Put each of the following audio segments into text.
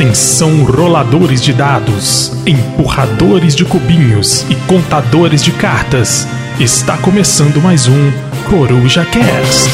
Atenção, roladores de dados, empurradores de cubinhos e contadores de cartas. Está começando mais um Coruja Cast.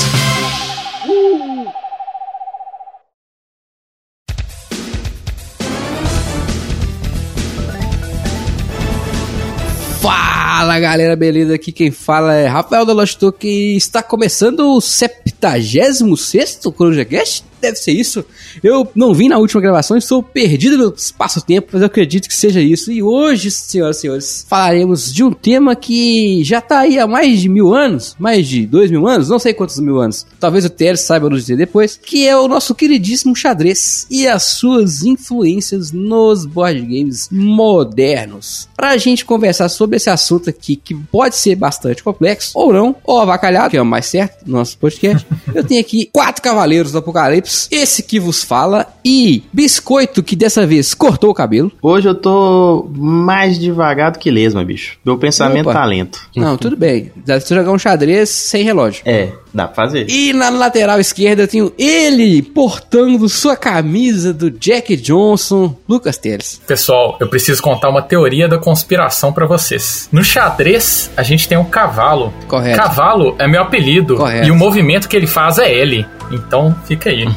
Fala galera, beleza? Aqui quem fala é Rafael da Lost que está começando o 76 Coruja Cast deve ser isso. Eu não vim na última gravação, estou perdido no espaço-tempo, mas eu acredito que seja isso. E hoje, senhoras e senhores, falaremos de um tema que já está aí há mais de mil anos, mais de dois mil anos, não sei quantos mil anos. Talvez o Teres saiba nos dizer depois, que é o nosso queridíssimo xadrez e as suas influências nos board games modernos. Pra gente conversar sobre esse assunto aqui, que pode ser bastante complexo, ou não, ou avacalhado, que é o mais certo no nosso podcast, eu tenho aqui quatro cavaleiros do apocalipse esse que vos fala e Biscoito que dessa vez cortou o cabelo. Hoje eu tô mais devagar do que lesma, bicho. Meu pensamento Opa. tá lento. Não, tudo bem. Dá pra jogar um xadrez sem relógio. É, dá pra fazer. E na lateral esquerda eu tenho ele portando sua camisa do Jack Johnson, Lucas Teres. Pessoal, eu preciso contar uma teoria da conspiração pra vocês. No xadrez, a gente tem um cavalo. Correto. Cavalo é meu apelido. Correto. E o movimento que ele faz é L. Então, fica aí.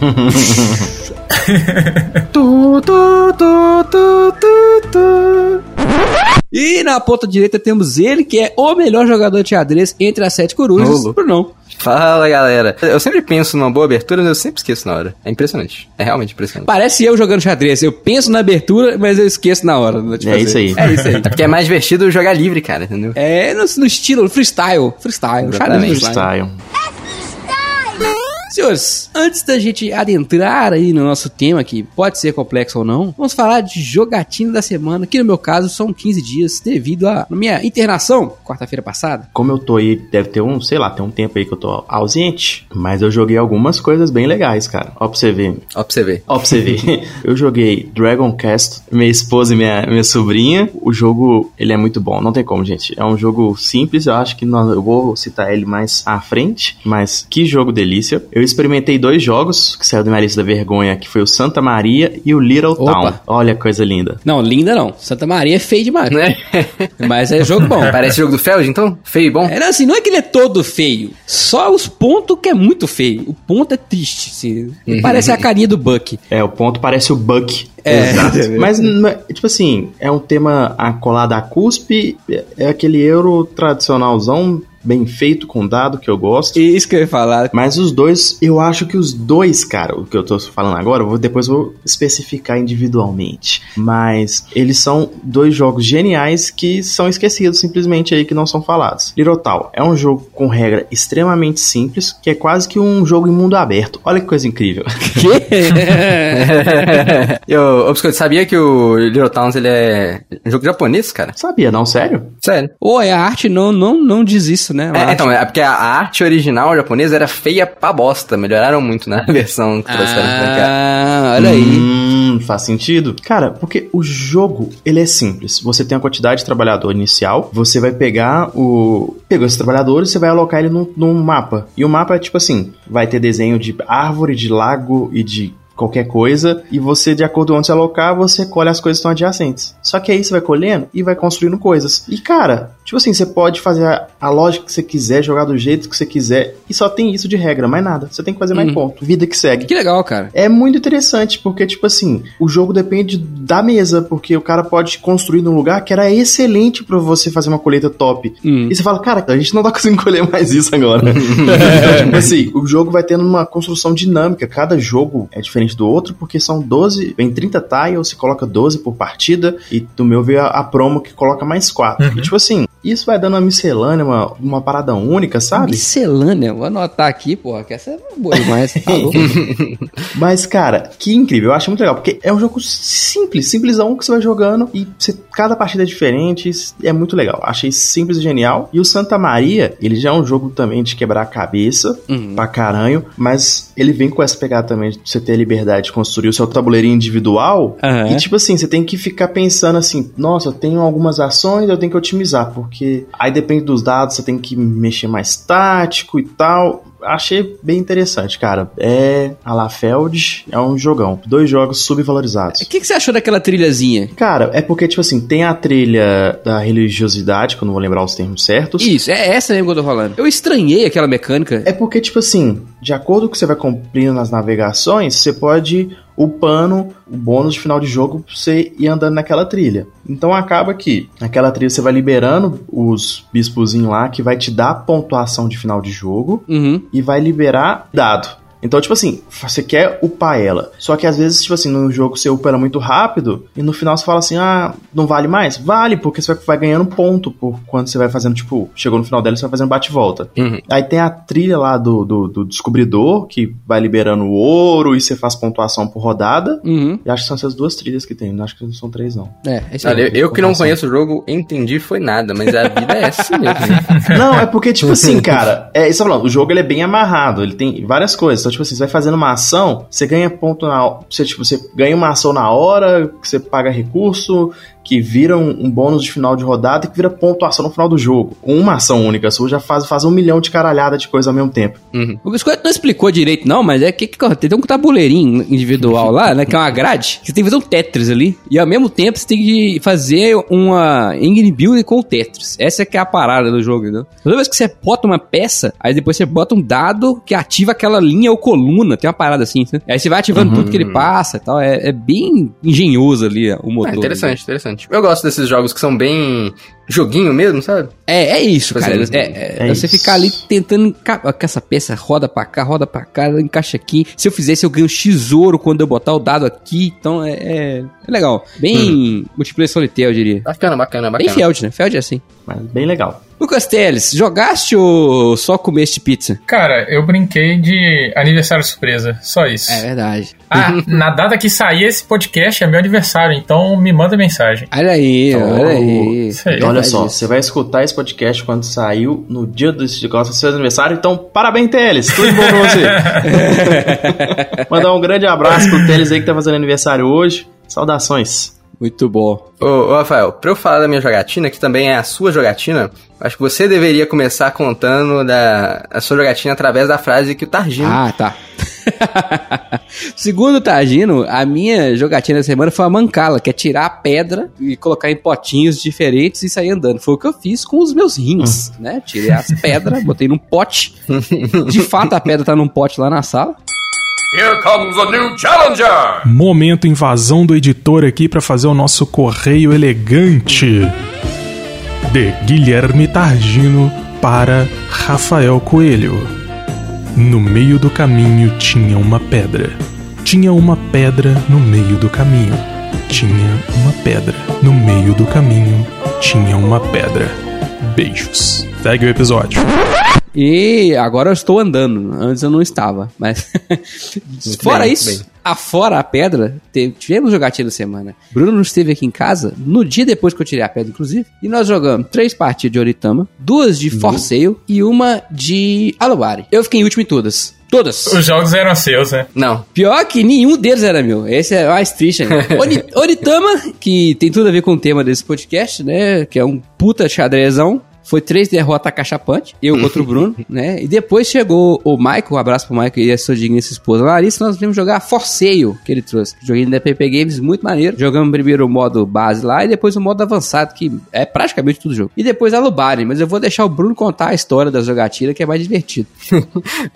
Tu, tu, tu, tu, tu, tu. E na ponta direita temos ele, que é o melhor jogador de xadrez entre as sete corujas, Ô, Brunão. Fala galera. Eu sempre penso numa boa abertura, mas eu sempre esqueço na hora. É impressionante. É realmente impressionante. Parece eu jogando xadrez. Eu penso na abertura, mas eu esqueço na hora. de É fazer. isso aí. É isso aí. É porque é mais divertido jogar livre, cara, entendeu? É no, no estilo, freestyle. Freestyle. Xadrez Exatamente. freestyle. Freestyle. Senhores, antes da gente adentrar aí no nosso tema, que pode ser complexo ou não, vamos falar de jogatina da semana, que no meu caso são 15 dias, devido à minha internação, quarta-feira passada. Como eu tô aí, deve ter um, sei lá, tem um tempo aí que eu tô ausente, mas eu joguei algumas coisas bem legais, cara. Ó pra você ver. Ó pra você ver. Ó pra você ver. eu joguei Dragon Quest, minha esposa e minha, minha sobrinha. O jogo, ele é muito bom, não tem como, gente. É um jogo simples, eu acho que nós, eu vou citar ele mais à frente, mas que jogo delícia. Eu experimentei dois jogos que saiu da minha lista da vergonha, que foi o Santa Maria e o Little Opa. Town. Olha coisa linda. Não, linda não. Santa Maria é feio demais. Né? Mas é jogo bom. Parece jogo do Feld, então? Feio e bom? É, não, assim, não é que ele é todo feio. Só os pontos que é muito feio. O ponto é triste. Assim. Parece a carinha do Buck. É, o ponto parece o Buck. É. Exato. Mas, tipo assim, é um tema acolado à cuspe, é- é aquele euro tradicionalzão, bem feito, com dado, que eu gosto. Isso que eu ia falar. Mas os dois, eu acho que os dois, cara, o que eu tô falando agora, eu vou, depois eu vou especificar individualmente. Mas eles são dois jogos geniais que são esquecidos simplesmente aí, que não são falados. Little Town é um jogo com regra extremamente simples, que é quase que um jogo em mundo aberto. Olha que coisa incrível. eu, ô, Biscoito, sabia que o Little Towns ele é um jogo japonês, cara? Sabia, não? Sério? Sério. Ô, é a arte não, não, não diz isso, né? A É, então, é porque a arte original japonesa era feia pra bosta. Melhoraram muito na versão que trouxeram pra cá. Ah, olha aí. Hum, faz sentido. Cara, porque o jogo, ele é simples. Você tem a quantidade de trabalhador inicial, você vai pegar o... Pegou esses trabalhadores, você vai alocar ele num, num mapa. E o mapa é tipo assim, vai ter desenho de árvore, de lago e de qualquer coisa, e você, de acordo com onde você alocar, você colhe as coisas que estão adjacentes. Só que aí você vai colhendo e vai construindo coisas. E cara, tipo assim, você pode fazer a, a lógica que você quiser, jogar do jeito que você quiser, e só tem isso de regra, mais nada. Você tem que fazer mais Uhum. ponto. Vida que segue. Que legal, cara. É muito interessante, porque, tipo assim, o jogo depende da mesa, porque o cara pode construir num lugar que era excelente pra você fazer uma colheita top. Hum. E você fala, cara, a gente não tá conseguindo colher mais isso agora. então, tipo assim, o jogo vai tendo uma construção dinâmica. Cada jogo é diferente do outro, porque são 12, vem 30 tiles, você coloca 12 por partida, e do meu veio a, a promo que coloca mais 4. E, tipo assim, isso vai dando uma miscelânea, uma, uma parada única, sabe? Miscelânea, vou anotar aqui, porra, que essa é boa demais. Tá. Mas, cara, que incrível. Eu acho muito legal. Porque é um jogo simples, simplesão que você vai jogando e você- cada partida é diferente. É muito legal. Achei simples e genial. E o Santa Maria, ele já é um jogo também de quebrar a cabeça Uhum. pra caralho. Mas ele vem com essa pegada também de você ter a liberdade de construir o seu tabuleirinho individual. Aham. E tipo assim, você tem que ficar pensando assim: nossa, eu tenho algumas ações, eu tenho que otimizar. Porque aí depende dos dados, você tem que mexer mais tático e tal. achei bem interessante, cara. É a Lafeld, é um jogão. Dois jogos subvalorizados. O que, que você achou daquela trilhazinha? Cara, é porque, tipo assim, tem a trilha da religiosidade, que eu não vou lembrar os termos certos. Isso, é essa mesmo que eu tô falando. Eu estranhei aquela mecânica. É porque, tipo assim, de acordo com o que você vai cumprindo nas navegações, você pode upando o bônus de final de jogo pra você ir andando naquela trilha. Então acaba que naquela trilha você vai liberando os bispozinhos lá que vai te dar pontuação de final de jogo Uhum. e vai liberar dado. Então, tipo assim, você quer upar ela. Só que às vezes, tipo assim, no jogo você upa ela muito rápido e no final você fala assim: ah, não vale mais? Vale, porque você vai, vai ganhando ponto por quando você vai fazendo, tipo, chegou no final dela você vai fazendo bate-volta. Uhum. Aí tem a trilha lá do, do, do descobridor, que vai liberando o ouro e você faz pontuação por rodada. Uhum. E acho que são essas duas trilhas que tem, não acho que não são três, não. É, é. Olha, eu, eu que não conheço o jogo, entendi foi nada, mas a vida é assim mesmo. Não, é porque, tipo assim, cara, é isso que eu tô falando, o jogo ele é bem amarrado, ele tem várias coisas. Então, tipo assim, você vai fazendo uma ação, você ganha ponto na. Você, tipo, você ganha uma ação na hora, você paga recurso, que vira um, um bônus de final de rodada e que vira pontuação no final do jogo. Uma ação única sua já faz, faz um milhão de caralhada de coisa ao mesmo tempo. Uhum. O Biscoito não explicou direito, não, mas é que, que tem um tabuleirinho individual lá, né? Que é uma grade. que Você tem que fazer um Tetris ali. E ao mesmo tempo você tem que fazer uma engine building com o Tetris. Essa é que é a parada do jogo, entendeu? Toda vez que você bota uma peça, aí depois você bota um dado que ativa aquela linha ou coluna. Tem uma parada assim, né? Aí você vai ativando tudo que ele passa e tal. É, é bem engenhoso ali ó, o motor. Ah, interessante, interessante. Eu gosto desses jogos que são bem joguinho mesmo, sabe? É, é isso, Pois cara. é. É, é- É você isso. ficar ali tentando. enca- Que essa peça roda pra cá, roda pra cá, encaixa aqui. Se eu fizer isso, eu ganho X ouro quando eu botar o dado aqui. Então é, é, é legal. Bem multiplayer solitário, eu diria. Bacana, bacana, Bem bacana. Feld, né? Feld é assim. Mas bem legal. Lucas Teles, jogaste ou só comeste pizza? Cara, eu brinquei de aniversário surpresa, só isso. É verdade. Ah, na data que sair esse podcast é meu aniversário, então me manda mensagem. Olha aí, olha aí. Isso aí. Olha Verdade só, você vai escutar esse podcast quando saiu no dia do do seu aniversário, então parabéns, Teles! Tudo bom pra você? Mandar um grande abraço pro Teles aí que tá fazendo aniversário hoje. Saudações. Muito bom. Ô, ô, Rafael, pra eu falar da minha jogatina, que também é a sua jogatina, acho que você deveria começar contando da a sua jogatina através da frase que o Targino Ah, tá. Segundo o Targino, a minha jogatina da semana foi a mancala, que é tirar a pedra e colocar em potinhos diferentes e sair andando. Foi o que eu fiz com os meus rins, né? Tirei as pedras, botei num pote. De fato, a pedra tá num pote lá na sala. Here comes a new challenger! Momento invasão do editor aqui para fazer o nosso correio elegante. De Guilherme Targino para Rafael Coelho. No meio do caminho tinha uma pedra. Tinha uma pedra no meio do caminho. Tinha uma pedra no meio do caminho. Tinha uma pedra. Beijos. Segue o episódio. E agora eu estou andando. Antes eu não estava. Mas. fora bem, isso, bem. afora a pedra, tivemos jogatina da semana. Bruno não esteve aqui em casa no dia depois que eu tirei a pedra, inclusive. E nós jogamos três partidas de Oritama, duas de Uhum. For Sale e uma de Alubari. Eu fiquei em último em todas. Todas. Os jogos eram seus, né? Não. Pior que nenhum deles era meu. Esse é o mais triste ainda. Ori- Oritama, que tem tudo a ver com o tema desse podcast, né? Que é um puta xadrezão. Foi três derrotas cachapante, eu contra o Bruno, né? E depois chegou o Michael, um abraço pro Michael e a sua digníssima esposa Larissa, nós viemos jogar Forceio, que ele trouxe. Joguinho da PP Games, muito maneiro. Jogamos primeiro o modo base lá e depois o modo avançado, que é praticamente tudo jogo. E depois a Lubari, mas eu vou deixar o Bruno contar a história das jogatinas, que é mais divertido.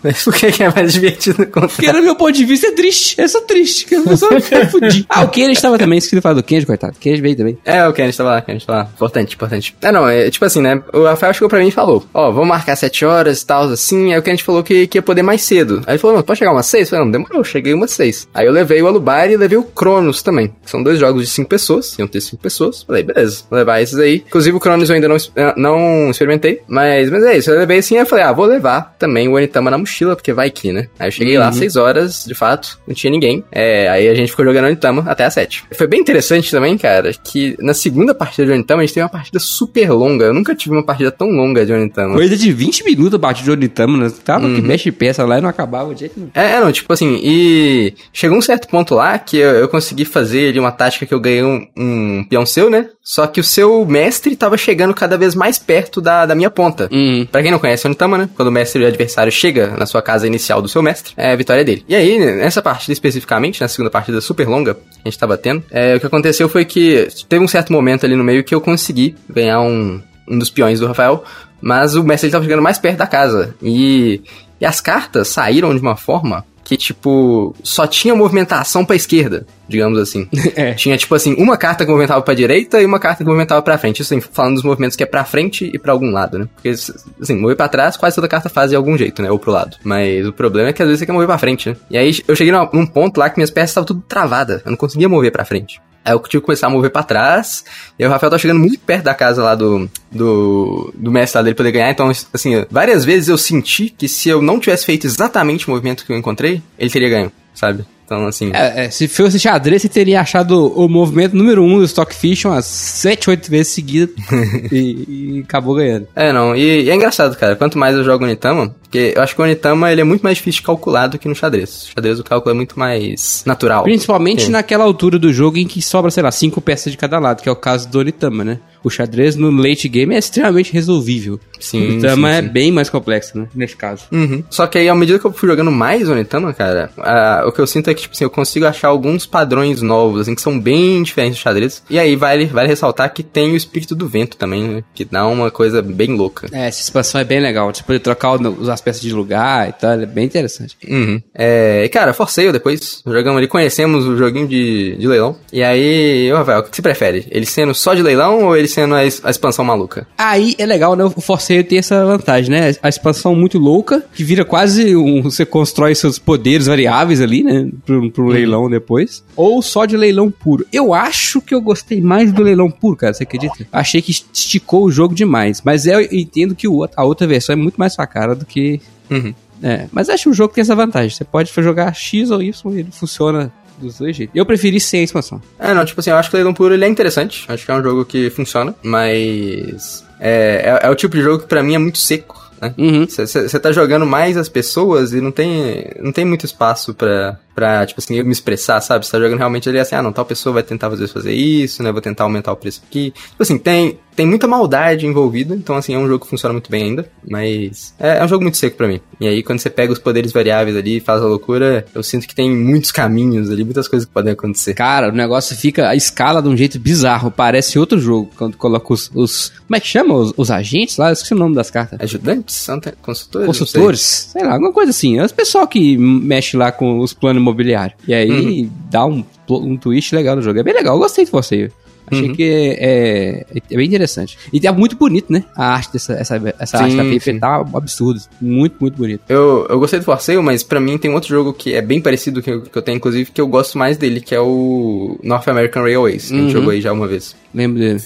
Mas por que que é mais divertido contar? Porque no meu ponto de vista é triste. Eu sou triste. que Eu só me fudi. Ah, o Kenji estava também. Esqueci de falar do Kenji, coitado. Kenji veio também. É, o Kenneth tava lá, o Kenneth tava lá. Importante, importante. É, não, é tipo assim, né? O Rafael chegou pra mim e falou: Ó, vamos marcar 7 horas e tal, assim. Aí o Kenneth falou que, que ia poder mais cedo. Aí ele falou: Não, pode chegar umas 6? Eu falei: Não, demorou, cheguei umas 6. Aí eu levei o Alubari e levei o Cronos também. São dois jogos de 5 pessoas, iam ter 5 pessoas. Falei: Beleza, vou levar esses aí. Inclusive o Cronos eu ainda não, eh, não experimentei, mas, mas é isso. Eu levei assim, eu falei: Ah, vou levar também o Onitama na mochila, porque vai que, né? Aí eu cheguei lá 6 horas, de fato, não tinha ninguém. É, aí a gente ficou jogando Onitama até às 7. Foi bem interessante também, cara, que na segunda partida de Onitama a gente teve uma partida super longa. Eu nunca tive uma uma partida tão longa de Onitama. Coisa de 20 minutos a partir de Onitama, né? Tava que mexe peça lá e não acabava de jeito nenhum. É, é, não, tipo assim, e chegou um certo ponto lá que eu, eu consegui fazer ali uma tática que eu ganhei um, um peão seu, né? Só que o seu mestre tava chegando cada vez mais perto da, da minha ponta. Uhum. Pra quem não conhece Onitama, né? Quando o mestre e o adversário chega na sua casa inicial do seu mestre, é a vitória dele. E aí, nessa partida especificamente, na segunda partida super longa que a gente tava tendo, é, o que aconteceu foi que teve um certo momento ali no meio que eu consegui ganhar um, um dos peões do Rafael, mas o mestre ele tava chegando mais perto da casa. E, e as cartas saíram de uma forma que, tipo, só tinha movimentação pra esquerda, digamos assim. É. Tinha, tipo assim, uma carta que movimentava pra direita e uma carta que movimentava pra frente. Isso, assim, falando dos movimentos que é pra frente e pra algum lado, né? Porque, assim, mover pra trás, quase toda carta faz de algum jeito, né? Ou pro lado. Mas o problema é que às vezes você quer mover pra frente, né? E aí eu cheguei num ponto lá que minhas peças estavam tudo travadas. Eu não conseguia mover pra frente. Aí eu tive que começar a mover pra trás. E o Rafael tá chegando muito perto da casa lá do, do, do mestre dele poder ganhar. Então, assim, várias vezes eu senti que se eu não tivesse feito exatamente o movimento que eu encontrei, ele teria ganho, sabe? Então, assim. É, é, se fosse xadrez, você teria achado o movimento número 1 um do Stockfish umas 7, 8 vezes seguidas e, e acabou ganhando. É, não, e, e é engraçado, cara. Quanto mais eu jogo Onitama, porque eu acho que o Onitama ele é muito mais difícil de calcular do que no xadrez. No xadrez o cálculo é muito mais natural. Principalmente Sim. naquela altura do jogo em que sobra, sei lá, 5 peças de cada lado, que é o caso do Onitama, né? O xadrez no late game é extremamente resolvível. Sim, o Onitama é bem mais complexo, né? Nesse caso. Uhum. Só que aí, à medida que eu fui jogando mais Onitama, cara, ah, o que eu sinto é que, tipo assim, eu consigo achar alguns padrões novos, assim, que são bem diferentes do xadrez. E aí, vale, vale ressaltar que tem o espírito do vento também, né? Que dá uma coisa bem louca. É, essa expansão é bem legal. Você pode trocar o- as peças de lugar e tal, é bem interessante. Uhum. É, e cara, forcei depois. Jogamos ali, conhecemos o joguinho de, de leilão. E aí, ô Rafael, o que você prefere? Ele sendo só de leilão ou ele sendo a, a expansão maluca? Aí é legal, né? O Forceio tem essa vantagem, né? A expansão muito louca, que vira quase um. Você constrói seus poderes variáveis ali, né? Pro, pro leilão depois. Ou só de leilão puro. Eu acho que eu gostei mais do leilão puro, cara. Você acredita? Achei que esticou o jogo demais. Mas eu entendo que o, a outra versão é muito mais sua cara do que. Uhum. É, mas acho que o jogo tem essa vantagem. Você pode jogar X ou Y e ele funciona dos dois jeitos. Eu preferi sem a expansão. É, não, tipo assim, eu acho que o Leilão Puro ele é interessante. Acho que é um jogo que funciona, mas. É, é, é o tipo de jogo que pra mim é muito seco. né? Uhum. Você tá jogando mais as pessoas e não tem, não tem muito espaço pra, pra, tipo assim, eu me expressar, sabe? Você tá jogando realmente ali assim, ah, não, tal pessoa vai tentar fazer fazer isso, né? Vou tentar aumentar o preço aqui. Tipo assim, tem, tem muita maldade envolvida, então assim, é um jogo que funciona muito bem ainda, mas é, é um jogo muito seco pra mim. E aí, quando você pega os poderes variáveis ali e faz a loucura, eu sinto que tem muitos caminhos ali, muitas coisas que podem acontecer. Cara, o negócio fica a escala de um jeito bizarro. Parece outro jogo quando coloca os. os- como é que chama? Os, os agentes lá? Eu esqueci o nome das cartas. Ajudantes? Consultores? Não sei. Consultores? Sei lá, alguma coisa assim. É os pessoal que mexe lá com os planos imobiliários. E aí dá um, um twist legal no jogo. É bem legal, eu gostei de você. Achei Uhum. que é, é, é bem interessante. E tá muito bonito, né? A arte dessa essa, essa Sim, arte da. Paper tá um absurdo. Muito, muito bonito. Eu, eu gostei do Forceio, mas pra mim tem outro jogo que é bem parecido que eu, que eu tenho, inclusive, que eu gosto mais dele, que é o North American Railways. que A gente Uhum. jogou aí já uma vez. Lembro dele.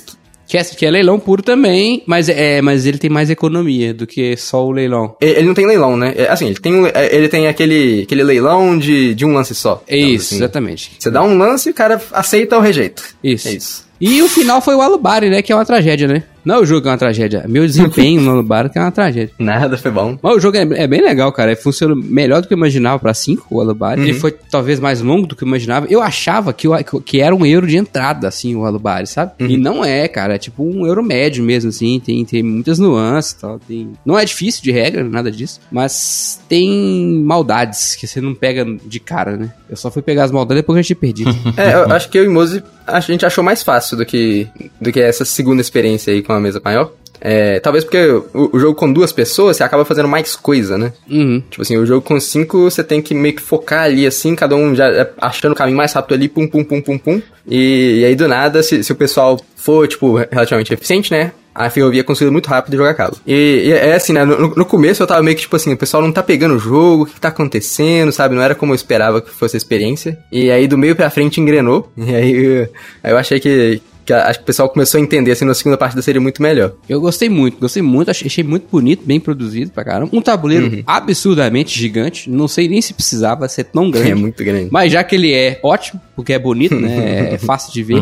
Que é, que é leilão puro também, mas, é, mas ele tem mais economia do que só o leilão. Ele ele não tem leilão, né? É, Assim, ele tem, é, ele tem aquele, aquele leilão de, de um lance só. É isso, assim. exatamente. Você dá um lance e o cara aceita ou rejeita. Isso. É isso. E o final foi o Alubari, né? Que é uma tragédia, né? Não é o jogo que é uma tragédia. Meu desempenho no Alubari que é uma tragédia. Nada, foi bom. Mas o jogo é, é bem legal, cara. Funciona melhor do que eu imaginava pra 5, o Alubari. Ele foi talvez mais longo do que eu imaginava. Eu achava que, que era um euro de entrada, assim, o Alubari, sabe? E não é, cara. É tipo um euro médio mesmo, assim. Tem, tem muitas nuances e tal. Tem... Não é difícil de regra, nada disso. Mas tem maldades que você não pega de cara, né? Eu só fui pegar as maldades depois que eu tinha perdido. É, eu acho que eu e Mose a gente achou mais fácil do que, do que essa segunda experiência aí com a mesa maior. É, talvez porque o, o jogo com duas pessoas você acaba fazendo mais coisa, né? uhum. Tipo assim, o jogo com cinco você tem que meio que focar ali assim, cada um já é, achando o caminho mais rápido ali, pum, pum, pum, pum, pum. E, e aí do nada, se, se o pessoal for, tipo, relativamente eficiente, né? A ferrovia conseguiu muito rápido jogar cabo. E, e é assim, né? No, no começo eu tava meio que tipo assim, o pessoal não tá pegando o jogo, o que, que tá acontecendo, sabe? Não era como eu esperava que fosse a experiência. E aí do meio pra frente engrenou. E aí, eu- aí eu achei que, Que acho que o pessoal começou a entender, assim, na segunda partida seria muito melhor. Eu gostei muito, gostei muito, achei, muito bonito, bem produzido pra caramba. Um tabuleiro absurdamente gigante, não sei nem se precisava ser tão grande. É muito grande. Mas já que ele é ótimo, porque é bonito, né? É fácil de ver.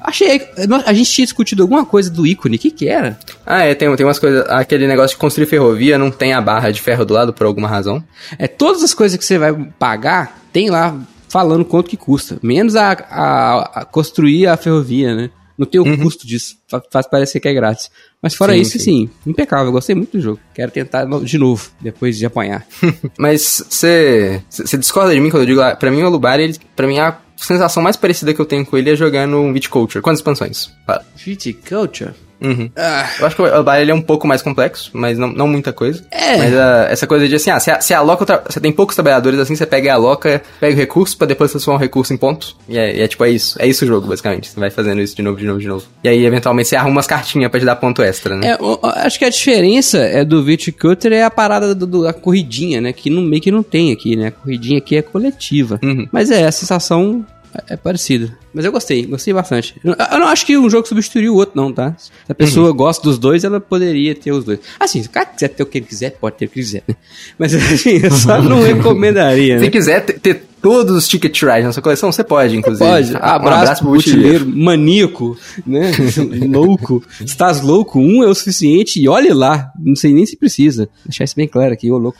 Achei. A gente tinha discutido alguma coisa do ícone, o que que era? Ah, é, tem, tem umas coisas. Aquele negócio de construir ferrovia não tem a barra de ferro do lado por alguma razão. É todas as coisas que você vai pagar, tem lá falando quanto que custa. Menos a, a- a construir a ferrovia, né? Não tem o custo disso. Fa- Faz parecer que é grátis. Mas fora Sim, isso, sim. sim, impecável. Eu gostei muito do jogo. Quero tentar de novo, depois de apanhar. Mas você você discorda de mim quando eu digo, ah, pra mim o Lubar, ele, pra mim a sensação mais parecida que eu tenho com ele é jogar no Viticulture. Quantas expansões? Fala. Viticulture? Uhum. Ah, Eu acho que o ele é um pouco mais complexo, mas não, não muita coisa. É. Mas ah, essa coisa de assim, ah, você, você aloca, você tem poucos trabalhadores assim, você pega e aloca, pega o recurso pra depois transformar o recurso em pontos. E é, e é tipo, é isso. É isso o jogo, basicamente. Você vai fazendo isso de novo, de novo, de novo. E aí, eventualmente, você arruma umas cartinhas pra te dar ponto extra, né? É, o- o- acho que a diferença é do Viticulture é a parada da corridinha, né? Que não, meio que não tem aqui, né? A corridinha aqui é coletiva. Uhum. Mas é, a sensação é, parecida. Mas eu gostei, gostei bastante. Eu, não acho que um jogo substituiu o outro, não, tá? Se a pessoa gosta dos dois, ela poderia ter os dois. Assim, se o cara quiser ter o que ele quiser, pode ter o que ele quiser, né? Mas assim, eu só não recomendaria, Se né? quiser ter, todos os Ticket Rides na sua coleção, você pode, inclusive. Pode. Um Abraço, pro butileiro maníaco, né? louco. Estás louco? Um é o suficiente e olhe lá. Não sei nem se precisa. Deixar isso bem claro aqui, ô louco.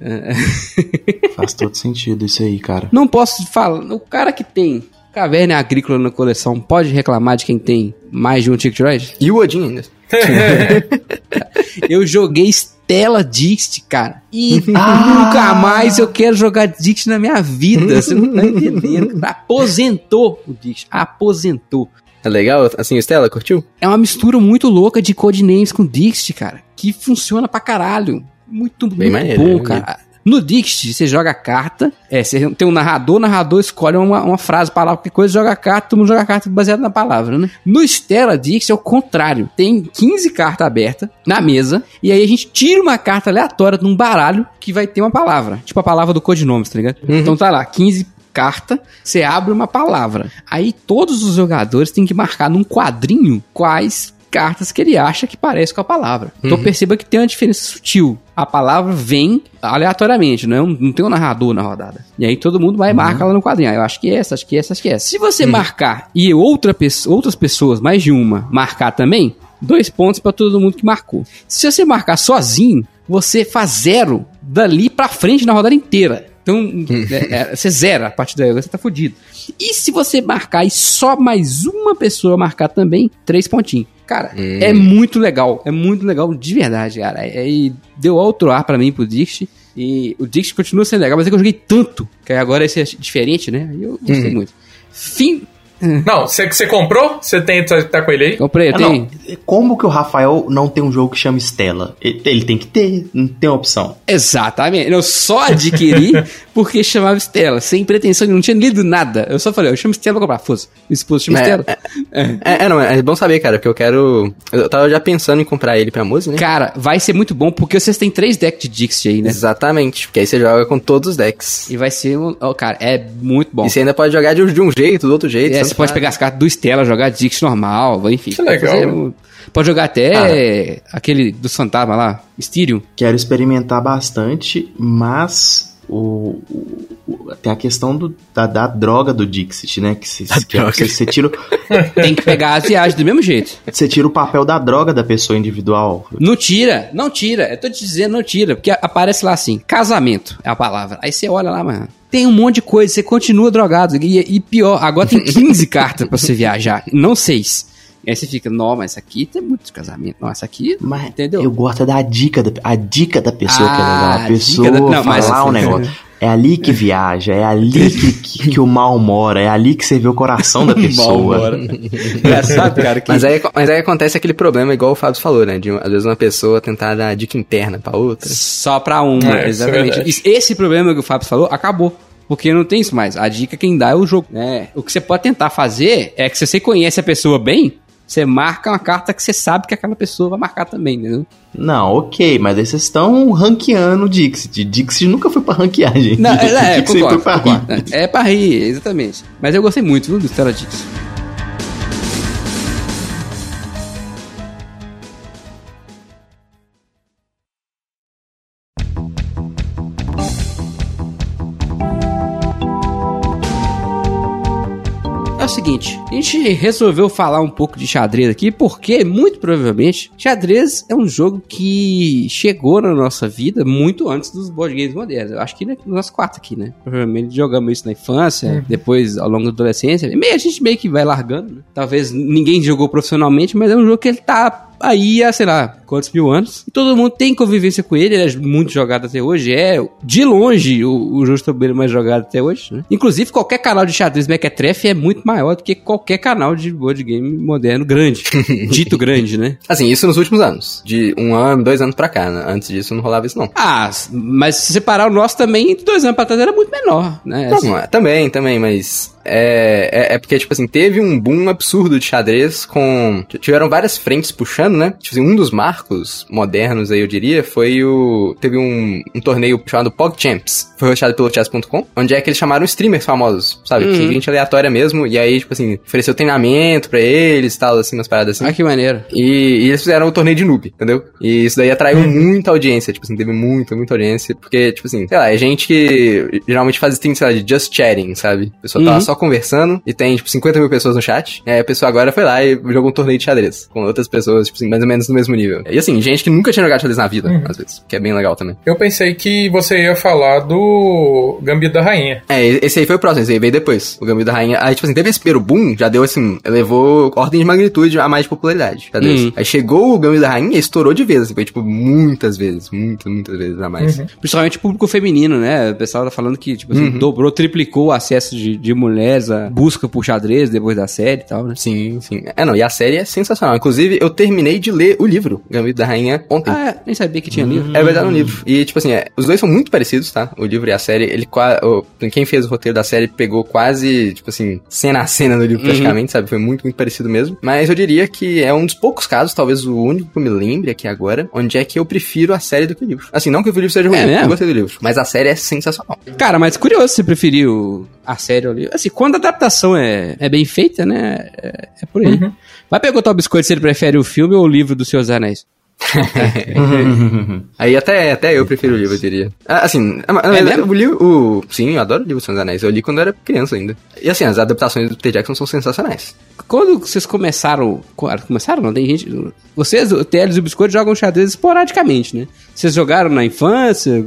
É, Faz todo sentido isso aí, cara. Não posso falar. O cara que tem caverna agrícola na coleção pode reclamar de quem tem mais de um Ticket Ride? E o Odin ainda. Eu joguei Stella Dixit, cara. E nunca mais eu quero jogar Dixit na minha vida. Você não tá entendendo. Aposentou o Dixit. Aposentou. É legal? Assim, o Stella, curtiu? É uma mistura muito louca de Codenames com Dixit, cara. Que funciona pra caralho. Muito, Bem muito maneiro, bom, né? cara. No Dixit, você joga a carta, é, você tem um narrador, o narrador escolhe uma, uma frase, palavra, qualquer coisa, joga a carta, todo mundo joga a carta baseada na palavra, né? No Stella Dixit é o contrário. Tem 15 cartas abertas na mesa, e aí a gente tira uma carta aleatória de um baralho que vai ter uma palavra. Tipo a palavra do codinome, tá ligado? Então tá lá, 15 carta, você abre uma palavra. Aí todos os jogadores têm que marcar num quadrinho quais cartas que ele acha que parece com a palavra. Então perceba que tem uma diferença sutil. A palavra vem aleatoriamente, não, é um- não tem um narrador na rodada. E aí todo mundo vai e marca lá no quadrinho. Ah, eu acho que é essa, acho que é essa, acho que é essa. Se você marcar e outra pessoa, outras pessoas, mais de uma, marcar também, dois pontos pra todo mundo que marcou. Se você marcar sozinho, você faz zero dali pra frente na rodada inteira. Então, é, é, você zera a partir daí, você tá fudido. E se você marcar e só mais uma pessoa marcar também, três pontinhos. Cara, é muito legal. É muito legal de verdade, cara. É, e deu outro ar pra mim pro Dixit. E o Dixit continua sendo legal, mas é que eu joguei tanto, que agora esse é diferente, né? E eu gostei muito. Fim. Não, você você comprou? Você tem, tá, tá com ele aí? Comprei, Ah, tem. não. Como que o Rafael não tem um jogo que chama Stella? Ele, ele tem que ter, não tem opção. Exatamente. Eu só adquiri porque chamava Stella, sem pretensão, não tinha lido nada. Eu só falei, eu chamo Stella pra comprar. O esposo chama É, Stella. É, é, não, é bom saber, cara, porque eu quero. Eu tava já pensando em comprar ele pra música, né? Cara, vai ser muito bom porque vocês têm três decks de Dixit aí, né? Exatamente, porque aí você joga com todos os decks. E vai ser um. ó, cara, é muito bom. E você ainda pode jogar de, um- de um jeito, do outro jeito. É, você pode pegar as cartas do Stella, jogar Dixit normal, enfim. Que legal. Pode, fazer um- pode jogar até aquele dos fantasmas lá, Styrium. Quero experimentar bastante, mas o, o- tem a questão do- da, da droga do Dixit, né? Que você, tira, o- Tem que pegar as viagens do mesmo jeito. você tira o papel da droga da pessoa individual. Não tira, não tira. Eu tô te dizendo, não tira. Porque aparece lá assim, casamento é a palavra. Aí você olha lá, mano. Tem um monte de coisa, você continua drogado. E, e pior, agora tem 15 cartas pra você viajar, não 6. E aí você fica, não, mas essa aqui tem muitos casamentos. Não, essa aqui. Mas Entendeu? eu gosto da dica da, a dica da pessoa que é Ah, legal. a pessoa dica da- não, mas falar assim- um negócio. É ali que viaja, é ali que, que, que o mal mora, é ali que você vê o coração da pessoa. Engraçado, cara. Que... Mas aí, mas aí acontece aquele problema, igual o Fábio falou, né? De às vezes uma pessoa tentar dar dica interna pra outra. Só pra uma, É, é exatamente. Isso- Esse problema que o Fábio falou acabou. Porque não tem isso mais. A dica quem dá é o jogo. É, o que você pode tentar fazer é que se você conhece a pessoa bem, você marca uma carta que você sabe que aquela pessoa vai marcar também, né? Não, ok, mas aí vocês estão ranqueando o Dixit. Dixit nunca foi pra ranquear, gente. Não, é, é, concordo, foi pra rir. É, é pra rir, exatamente. Mas eu gostei muito, viu, do Stella Dixit. É seguinte: a gente resolveu falar um pouco de xadrez aqui porque, muito provavelmente, xadrez é um jogo que chegou na nossa vida muito antes dos board games modernos. Eu acho que né, nós quatro aqui, né? Provavelmente jogamos isso na infância, depois ao longo da adolescência. Meio, a gente meio que vai largando, né? Talvez ninguém jogou profissionalmente, mas é um jogo que ele tá aí há, sei lá, quantos mil anos. E todo mundo tem convivência com ele, ele é muito jogado até hoje. É, de longe, o, o jogo de tabuleiro mais jogado até hoje. Né? Inclusive, qualquer canal de xadrez mequetrefe é muito maior do que qualquer canal de board game moderno grande. Dito grande, né? Assim, isso nos últimos anos. De um ano, dois anos pra cá, né? Antes disso não rolava isso, não. Ah, mas se separar o nosso também, dois anos pra trás era muito menor, né? Assim, Não, é, também, também, mas. É, é, é porque, tipo assim, teve um boom absurdo de xadrez com. Tiveram várias frentes puxando, né? Tipo assim, um dos marcos modernos aí, eu diria, foi o. Teve um, um torneio chamado PogChamps. Foi hosteado pelo chess.com, onde é que eles chamaram streamers famosos, sabe? Uhum. Que gente aleatória mesmo. E aí, tipo assim, ofereceu treinamento pra eles e tal, assim, umas paradas assim. ah, que maneiro. E, e eles fizeram o torneio de noob, entendeu? E isso daí atraiu muita audiência, tipo assim, teve muita, muita audiência, porque, tipo assim, sei lá, é gente que geralmente faz stream, sei lá, de just chatting, sabe? A pessoa tá Uhum. Só conversando e tem, tipo, 50 mil pessoas no chat, e aí a pessoa agora foi lá e jogou um torneio de xadrez com outras pessoas, tipo assim, mais ou menos no mesmo nível. E assim, gente que nunca tinha jogado xadrez na vida, às vezes, que é bem legal também. Eu pensei que você ia falar do Gambito da Rainha. É, esse aí foi o próximo, esse aí veio depois. O Gambito da Rainha. Aí, tipo assim, teve esse primeiro boom, já deu assim, elevou ordem de magnitude a mais de popularidade. Uhum. Aí chegou o Gambito da Rainha e estourou de vez, assim, foi tipo muitas vezes, muitas, muitas vezes a mais. Principalmente o público feminino, né? O pessoal tá falando que, tipo assim, Uhum. dobrou, triplicou o acesso de, de mulheres à busca por xadrez depois da série e tal, né? Sim, sim. É, não, e a série é sensacional. Inclusive, eu terminei de ler o livro, Gambito da Rainha, ontem. Ah, é, nem sabia que tinha livro. É verdade, um livro. E, tipo assim, é, os dois são muito parecidos, tá? O livro e a série. Ele qua- o- Quem fez o roteiro da série pegou quase, tipo assim, cena a cena do livro, praticamente, sabe? Foi muito, muito parecido mesmo. Mas eu diria que é um dos poucos casos, talvez o único que eu me lembre aqui agora, onde é que eu prefiro a série do que o livro. Assim, não que o livro seja ruim, É mesmo? eu gostei do livro. Mas a série é sensacional. Cara, mas curioso se você preferiu a série ou o quando a adaptação é, é bem feita, né? É, é por aí. Vai perguntar o Biscoito se ele prefere o filme ou o livro do Senhor dos Anéis. Aí até, até eu prefiro o livro, eu diria. Ah, Assim, verdade, mesmo? o livro. O, sim, eu adoro o livro dos Senhor dos Anéis. Eu li quando eu era criança ainda. E assim, as adaptações do Peter Jackson são sensacionais. Quando vocês começaram. claro, Começaram? Não, tem gente. Vocês, o Teles e o Biscoito, jogam xadrez esporadicamente, né? Vocês jogaram na infância?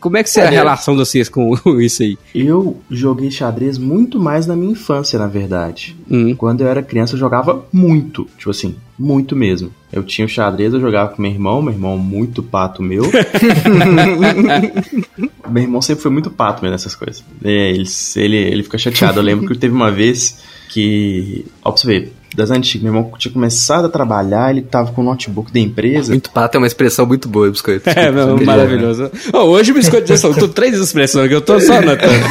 Como é que é a relação de vocês com isso aí? Eu joguei xadrez muito mais na minha infância, na verdade. Hum. Quando eu era criança, eu jogava muito. Tipo assim, muito mesmo. Eu tinha o xadrez, eu jogava com meu irmão, meu irmão muito pato meu. meu irmão sempre foi muito pato mesmo nessas coisas. É, ele, ele, ele fica chateado. Eu lembro que teve uma vez que. Ó, pra você ver, das antigas, meu irmão tinha começado a trabalhar, ele tava com o notebook da empresa. Muito pato é uma expressão muito boa, biscoito. É, meu, maravilhoso. Ô, hoje o Biscoito já soltou três expressões que eu tô só anotando.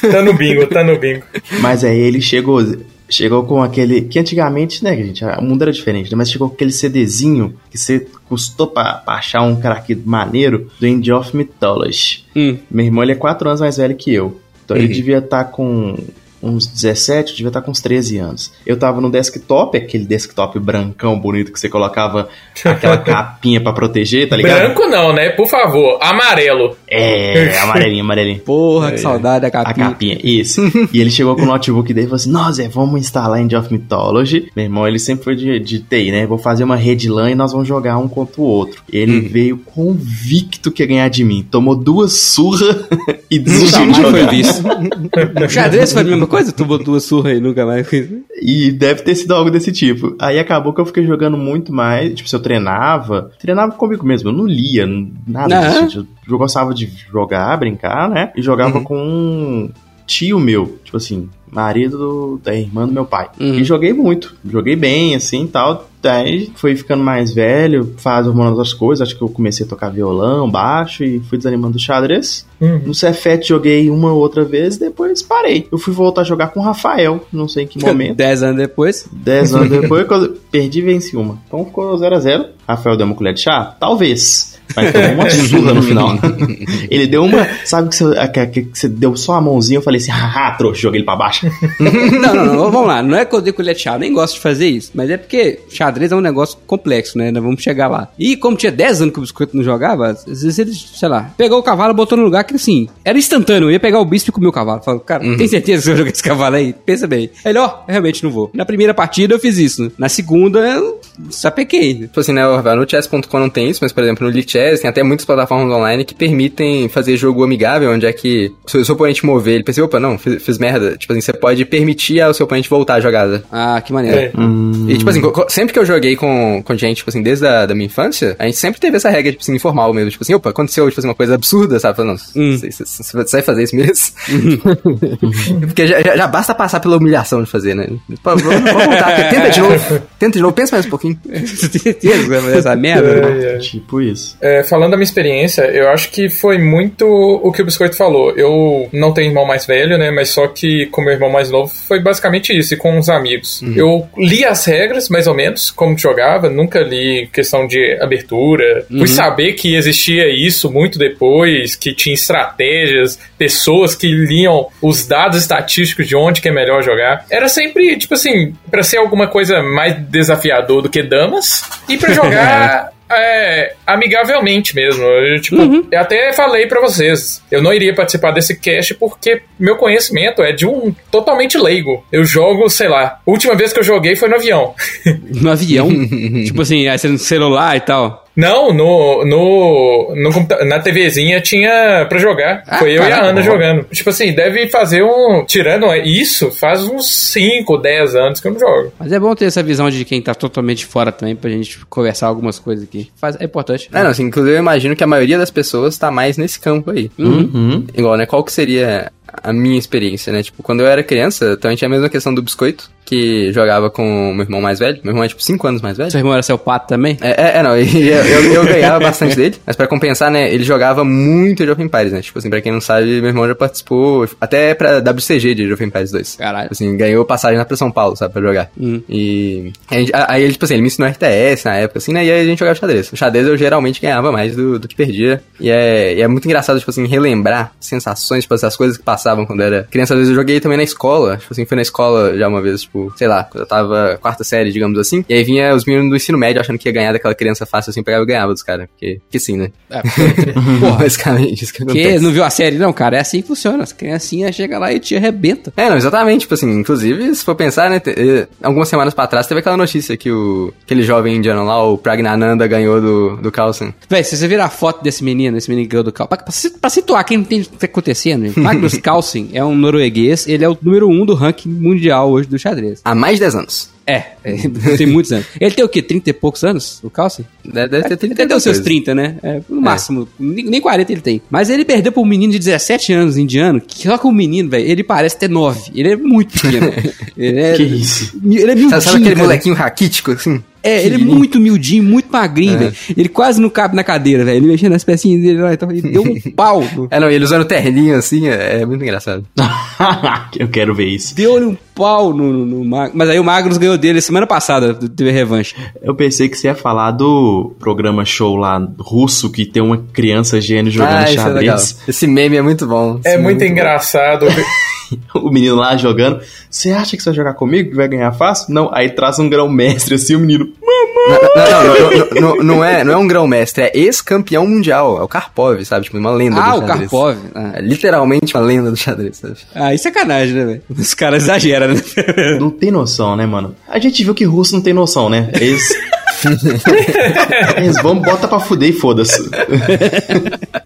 Tá no bingo, tá no bingo. Mas aí ele chegou, chegou com aquele. Que antigamente, né, gente? O mundo era diferente, né? Mas chegou com aquele CDzinho que você custou pra, pra achar um cara aqui maneiro do End of Mythology. Hum. Meu irmão ele é 4 anos mais velho que eu. Então ele Uhum. devia estar com uns 17, eu devia estar com uns 13 anos. Eu tava no desktop, aquele desktop brancão bonito que você colocava aquela capinha pra proteger, tá ligado? Branco não, né? Por favor, amarelo. É, amarelinho, amarelinho. Porra, que saudade da A capinha. capinha, isso. e ele chegou com o notebook dele e falou assim: Nossa, Zé, vamos instalar End of Mythology. Meu irmão, ele sempre foi de, de TI, né? Vou fazer uma rede LAN e nós vamos jogar um contra o outro. Ele veio convicto que ia ganhar de mim. Tomou duas surras e desistiu de Nunca mais jogar. foi visto. O xadrez foi a mesma coisa? Tu botou duas surras e nunca mais fez. E deve ter sido algo desse tipo. Aí acabou que eu fiquei jogando muito mais. Tipo, se eu treinava, treinava comigo mesmo. Eu não lia nada disso. Eu gostava de jogar, brincar, né? E jogava com um tio meu, tipo assim, marido do- da irmã do meu pai. Uhum. E joguei muito. Joguei bem, assim e tal. Daí fui ficando mais velho, faz hormonando outras coisas. Acho que eu comecei a tocar violão, baixo e fui desanimando do xadrez. Uhum. No Cefet joguei uma ou outra vez, depois parei. Eu fui voltar a jogar com o Rafael, não sei em que momento. Dez anos depois. Dez anos depois, perdi, venci uma. Então ficou 0x0. Rafael deu uma colher de chá? Talvez. Mas tomou uma surra no final. ele deu uma. Sabe que você, que, que você deu só a mãozinha? Eu falei assim, haha, trouxa, joguei ele pra baixo. não, não, não, vamos lá. Não é que eu dei colher de chá, nem gosto de fazer isso. Mas é porque xadrez é um negócio complexo, né? Nós vamos chegar lá. E como tinha 10 anos que o biscoito não jogava, às vezes ele, sei lá, pegou o cavalo, botou no lugar que assim, era instantâneo. Eu ia pegar o bispo e comer o cavalo. Falei, cara, Uhum. tem certeza que você vai jogar esse cavalo aí? Pensa bem. Ele, ó, realmente não vou. Na primeira partida eu fiz isso. Na segunda, eu sapequei. Tipo assim, né, no chess.com não tem isso, mas, por exemplo, no League Chess tem até muitas plataformas online que permitem fazer jogo amigável, onde é que se o seu oponente mover, ele pensa, opa, não, fiz, fiz merda. Tipo assim, você pode permitir ao seu oponente voltar a jogada. Ah, que maneiro. É. E, tipo assim, sempre que eu joguei com, com gente, tipo assim, desde a da minha infância, a gente sempre teve essa regra, tipo assim, informal mesmo. Tipo assim, opa, aconteceu, tipo assim, uma coisa absurda, sabe? Falando, não, Hum. você, vai fazer isso mesmo? Porque já, já- já basta passar pela humilhação de fazer, né? Pô, vamos, vamos voltar, tenta de novo, tenta de novo, pensa mais um pouquinho. Você tem certeza que vai fazer essa merda? É, é. tipo isso. É, falando da minha experiência, eu acho que foi muito o que o Biscoito falou. Eu não tenho irmão mais velho, né? Mas só que com meu irmão mais novo foi basicamente isso, e com os amigos. Eu li as regras, mais ou menos, como jogava, nunca li questão de abertura. Fui saber que existia isso muito depois, que tinha estratégias, pessoas que liam os dados estatísticos de onde que é melhor jogar. Era sempre, tipo assim, pra ser alguma coisa mais desafiador do que damas, e pra jogar é, amigavelmente mesmo. Eu, tipo, eu até falei pra vocês, eu não iria participar desse cast porque meu conhecimento é de um totalmente leigo. Eu jogo, sei lá, a última vez que eu joguei foi no avião. No avião? tipo assim, aí você no celular e tal. Não, no, no, no na TVzinha tinha pra jogar. Ah, Foi eu e a caramba. Ana jogando. Tipo assim, deve fazer um. Tirando isso, faz uns 5, 10 anos que eu não jogo. Mas é bom ter essa visão de quem tá totalmente fora também pra gente conversar algumas coisas aqui. Faz, é importante. É, não, assim, inclusive eu imagino que a maioria das pessoas tá mais nesse campo aí. Uhum. Igual, né? Qual que seria a minha experiência, né? Tipo, quando eu era criança, também tinha a mesma questão do biscoito, que jogava com o meu irmão mais velho. Meu irmão é, tipo, 5 anos mais velho. Seu irmão era seu pato também? É, é, é, não, e eu, eu, eu ganhava bastante dele, mas pra compensar, né, ele jogava muito de Open Empires, né, tipo assim, pra quem não sabe, meu irmão já participou até pra WCG de Open Empires 2. Caralho. Assim, ganhou passagem lá pra São Paulo, sabe, pra jogar. Hum. E aí ele, tipo assim, ele me ensinou RTS na época, assim, né, e aí a gente jogava xadrez. O xadrez eu geralmente ganhava mais do, do que perdia, e é, e é muito engraçado, tipo assim, relembrar sensações, tipo, essas coisas que passavam quando era criança. Às vezes eu joguei também na escola, tipo assim, fui na escola já uma vez, tipo, sei lá, quando eu tava quarta série, digamos assim, e aí vinha os meninos do ensino médio achando que ia ganhar daquela criança fácil, assim, pegava e ganhava dos caras, porque, porque sim, né? É, Porra, basicamente, isso que que não viu a série, não, cara? É assim que funciona. As criancinhas chegam lá e te arrebenta. É, não, exatamente, tipo assim, inclusive, se for pensar, né, eh, algumas semanas pra trás teve aquela notícia que o, aquele jovem indiano lá, o Pragnananda, ganhou do, do Carlsen. Véi, se você virar a foto desse menino, esse menino que ganhou do Carlsen, pra, pra, pra situar quem não entende o que tá acontecendo, Magnus Carlsen é um norueguês, ele é o número um do ranking mundial hoje do xadrez. Há mais de 10 anos. É, é, tem muitos anos. Ele tem o quê? 30 e poucos anos, o Carlsen? Deve, deve ter 30 Ele deu seus coisa. 30, né? É, no máximo. Nem nem 40 ele tem. Mas ele perdeu pra um menino de 17 anos, indiano, que só que o menino, velho, ele parece ter 9. Ele é muito pequeno. ele é, Que isso? Ele é miudinho, Sabe, aquele cara. molequinho raquítico, assim? É, ele é muito miudinho, muito magrinho, É. velho. Ele quase não cabe na cadeira, velho. Ele mexendo nas pecinhas dele lá, então ele deu um pau. no- É, não, ele usando terninho, assim, é, é muito engraçado. eu quero ver isso. Deu-lhe um pau no, no, no Mag- Mas aí o Magnus ganhou dele semana passada, teve revanche. Eu pensei que você ia falar do programa show lá russo que tem uma criança gênio jogando ah, é xadrez. Esse meme é muito bom. É muito meme engraçado. o menino lá jogando. Você acha que você vai jogar comigo que vai ganhar fácil? Não, aí traz um grão mestre assim, o menino. Não, não, não, não, não, não é, não é um grão-mestre, é ex-campeão mundial. É o Karpov, sabe? Tipo, uma lenda Ah, do o xadrez. Karpov. Ah. É literalmente uma lenda do xadrez, sabe? Ah, isso é sacanagem, né, velho? Os caras exageram, né? Não tem noção, né, mano? A gente viu que russo não tem noção, né? Eles. Eles vão, bota pra fuder e foda-se.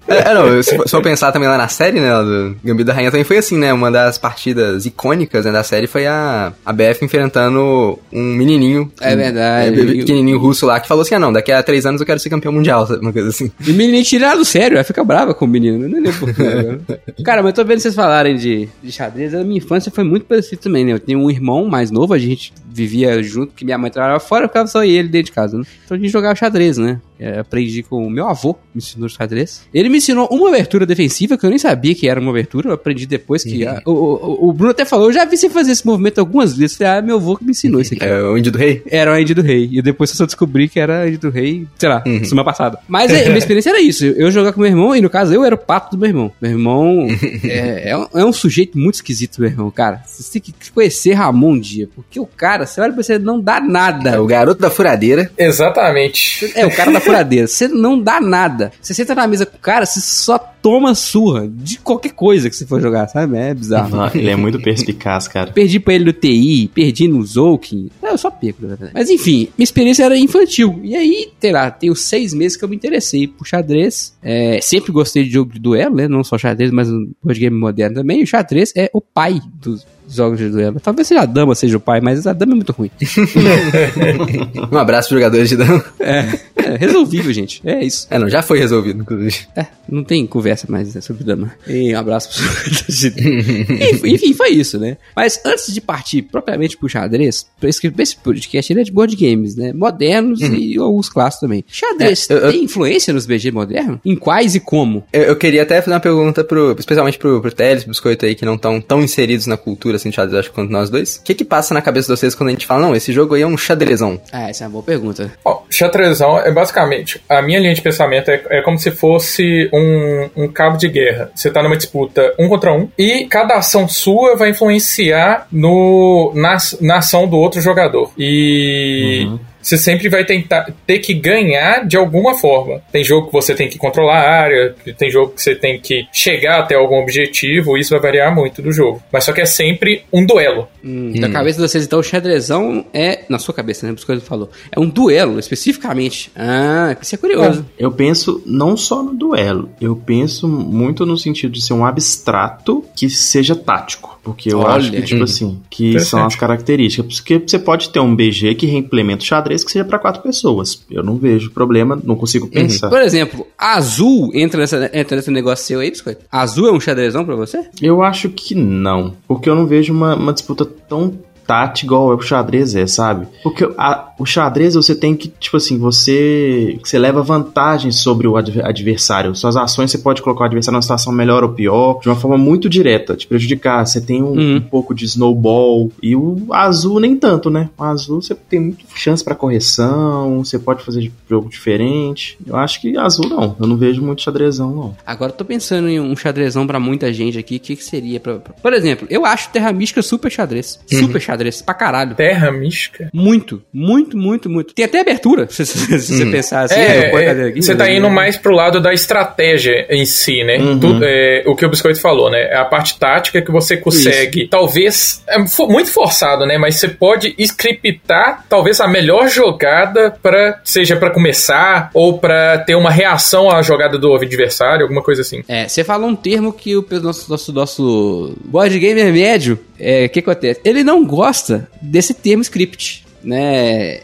É, é, não, se, for- pensar também lá na série, né, do Gambito da Rainha também foi assim, né, uma das partidas icônicas né, da série foi a, a BF enfrentando um menininho. É um- verdade. é, pequenininho russo lá, que falou assim, ah não, daqui a três anos eu quero ser campeão mundial, sabe, uma coisa assim. E o menino tiraram do sério, ela fica brava com o menino. Não lembro agora. Cara, mas eu tô vendo vocês falarem de, de xadrez. A minha infância foi muito parecida também, né? Eu tenho um irmão mais novo, a gente vivia junto, porque minha mãe trabalhava fora, ficava só eu ele dentro de casa, né? Então a gente jogava xadrez, né? É, aprendi com o meu avô, me ensinou xadrez. Ele me ensinou uma abertura defensiva, que eu nem sabia que era uma abertura, eu aprendi depois que... a- o, o, o Bruno até falou, eu já vi você fazer esse movimento algumas vezes. Eu falei, ah, meu avô que me ensinou isso aqui. É o índio do rei? Era o Andy do Rei. E depois eu só descobri que era Andy do Rei, sei lá, semana passada. Mas é, minha experiência era isso. Eu jogava com meu irmão, e no caso eu era o pato do meu irmão. Meu irmão é, é um, é um sujeito muito esquisito, meu irmão, cara. Você tem que conhecer Ramon um dia. Porque o cara, você olha pra você, não dá É nada. o garoto da furadeira. Exatamente. É, o cara da furadeira. Você não dá nada. Você senta na mesa com o cara, você só toma surra de qualquer coisa que você for jogar, sabe? É bizarro. Ah, Ele é muito perspicaz, cara. Perdi pra ele no TI, perdi no Zoukin. É, Eu só perco, na verdade. Mas enfim, minha experiência era infantil. E aí, sei lá, tem uns seis meses que eu me interessei por xadrez. É, sempre gostei de jogo de duelo, né? Não só xadrez, mas um board game moderno também. E o xadrez é o pai dos jogos de duelo. Talvez seja a dama seja o pai, mas a dama é muito ruim. Um abraço pros jogadores de dano. É, é resolvível, gente. É isso. É, não, já foi resolvido, inclusive. É, não tem conversa mais né, sobre dama. E um abraço pros Enfim, Enfim, foi isso, né? Mas antes de partir propriamente pro xadrez, pra esse, esse podcast ele é de board games, né? Modernos e alguns clássicos também. Xadrez É, eu- eu- tem influência nos BG modernos? Em quais e como? Eu, eu queria até fazer uma pergunta pro, especialmente pro, pro Teles, pro Biscoito aí, que não estão tão inseridos na cultura assim de xadrez, acho que quanto nós dois. O que que passa na cabeça de vocês quando a gente fala, não, esse jogo aí é um xadrezão? Ah, essa é uma boa pergunta. Ó, xadrezão é basicamente, a minha linha de pensamento é, é como se fosse um, um cabo de guerra. Você tá numa disputa um contra um, e cada ação sua vai influenciar no, na, na ação do outro jogador. E. Você sempre vai tentar ter que ganhar de alguma forma. Tem jogo que você tem que controlar a área, tem jogo que você tem que chegar até algum objetivo, isso vai variar muito do jogo. Mas só que é sempre um duelo. Hum, Da cabeça de vocês, então, o xadrezão é. Na sua cabeça, né? Por isso que ele falou. É um duelo, especificamente. Ah, isso é curioso. Eu penso não só no duelo, eu penso muito no sentido de ser um abstrato que seja tático. Porque eu Olha. acho que, tipo Uhum. assim, que são as características. Porque você pode ter um BG que reimplementa o xadrez que seja pra quatro pessoas. Eu não vejo problema, não consigo pensar. Por exemplo, azul entra, nessa, entra nesse negócio seu aí, biscoito? Azul é um xadrezão pra você? Eu acho que não. Porque eu não vejo uma, uma disputa tão tática igual o xadrez é, sabe? Porque a- o xadrez você tem que, tipo assim, você, você leva vantagem sobre o adver- adversário. Suas ações você pode colocar o adversário numa situação melhor ou pior, de uma forma muito direta, te prejudicar. Você tem um, Uhum. um pouco de snowball. E o azul nem tanto, né? O azul você tem muita chance pra correção, você pode fazer jogo diferente. Eu acho que azul não. Eu não vejo muito xadrezão, não. Agora eu tô pensando em um xadrezão pra muita gente aqui. O que, que seria pra, pra- Por exemplo, eu acho Terra Mística super xadrez. Super xadrez, pra caralho. Terra mística. Muito, muito, muito, muito. Tem até abertura, se, se- se você pensar assim. É, é, aqui, você tá indo mais pro lado da estratégia em si, né? Uhum. Tudo- é, o que o Biscoito falou, né? É a parte tática que você consegue, talvez, é muito forçado, né? Mas você pode scriptar, talvez, a melhor jogada para seja pra começar ou pra ter uma reação à jogada do adversário, alguma coisa assim. É, você falou um termo que o nosso, nosso, nosso board gamer médio, é, o que acontece? Ele não gosta desse termo script. Né?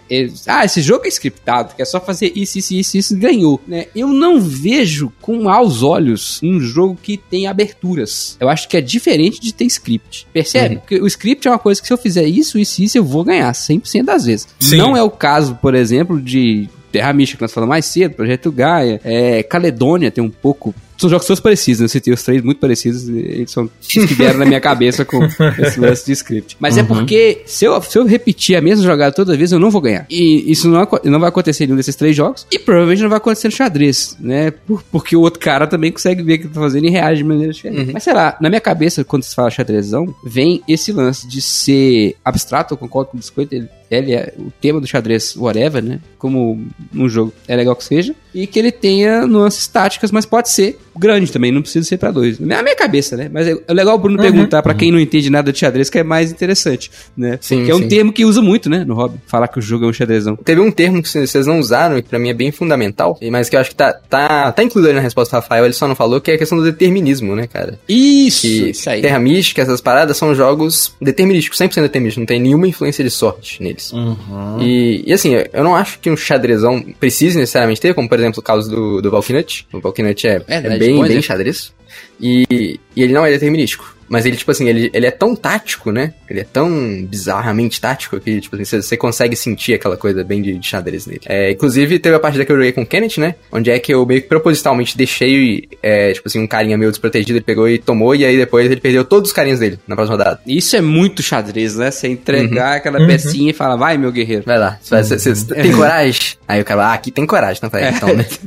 Ah, esse jogo é scriptado, que é só fazer isso, isso, isso, isso e ganhou. Né? Eu não vejo com maus olhos um jogo que tem aberturas. Eu acho que é diferente de ter script. Percebe? Porque o script é uma coisa que se eu fizer isso, isso, isso, eu vou ganhar 100% das vezes. Sim. Não é o caso, por exemplo, de Terra Mística, que nós falamos mais cedo, Projeto Gaia, é, Caledônia tem um pouco. São jogos todos parecidos, né? Eu citei os três muito parecidos, e eles são os que vieram na minha cabeça com esse lance de script. Mas é porque se eu, se eu repetir a mesma jogada toda vez, eu não vou ganhar. E isso não, não vai acontecer em nenhum desses três jogos, e provavelmente não vai acontecer no xadrez, né? Por- porque o outro cara também consegue ver o que tô fazendo e reage de maneira diferente. Mas sei lá, na minha cabeça, quando se fala xadrezão, vem esse lance de ser abstrato, eu concordo com o biscoito, ele ele é o tema do xadrez, whatever, né? Como um jogo é legal que seja. E que ele tenha nuances táticas, mas pode ser grande também, não precisa ser pra dois. Na minha cabeça, né? Mas é é legal o Bruno perguntar pra quem não entende nada de xadrez, que é mais interessante, né? Sim, que é um sim. termo que usa muito, né? No hobby. Falar que o jogo é um xadrezão. Teve um termo que vocês não usaram e que pra mim é bem fundamental, mas que eu acho que tá, tá, tá incluído aí na resposta do Rafael, ele só não falou, que é a questão do determinismo, né, cara? Isso! Que isso aí. Terra Mística, essas paradas são jogos determinísticos, 100% determinísticos, não tem nenhuma influência de sorte neles. E, e assim, eu não acho que um xadrezão precise necessariamente ter, como por exemplo o caso do, do Valknut. O Valknut é, É, é verdade, bem, bom bem exemplo. xadrez. E, e ele não é determinístico. Mas ele, tipo assim, ele, ele é tão tático, né? Ele é tão bizarramente tático que, tipo assim, você, consegue sentir aquela coisa bem de, de xadrez nele. É, inclusive, teve a partida que eu joguei com o Kenneth, né? Onde é que eu meio que propositalmente deixei, é, tipo assim, um carinha meu desprotegido, ele pegou e tomou, e aí depois ele perdeu todos os carinhos dele na próxima rodada. Isso é muito xadrez, né? Você entregar aquela pecinha e falar, vai, meu guerreiro. Vai lá, você, tem coragem? Aí o cara, ah, aqui tem coragem, então vai, então, né?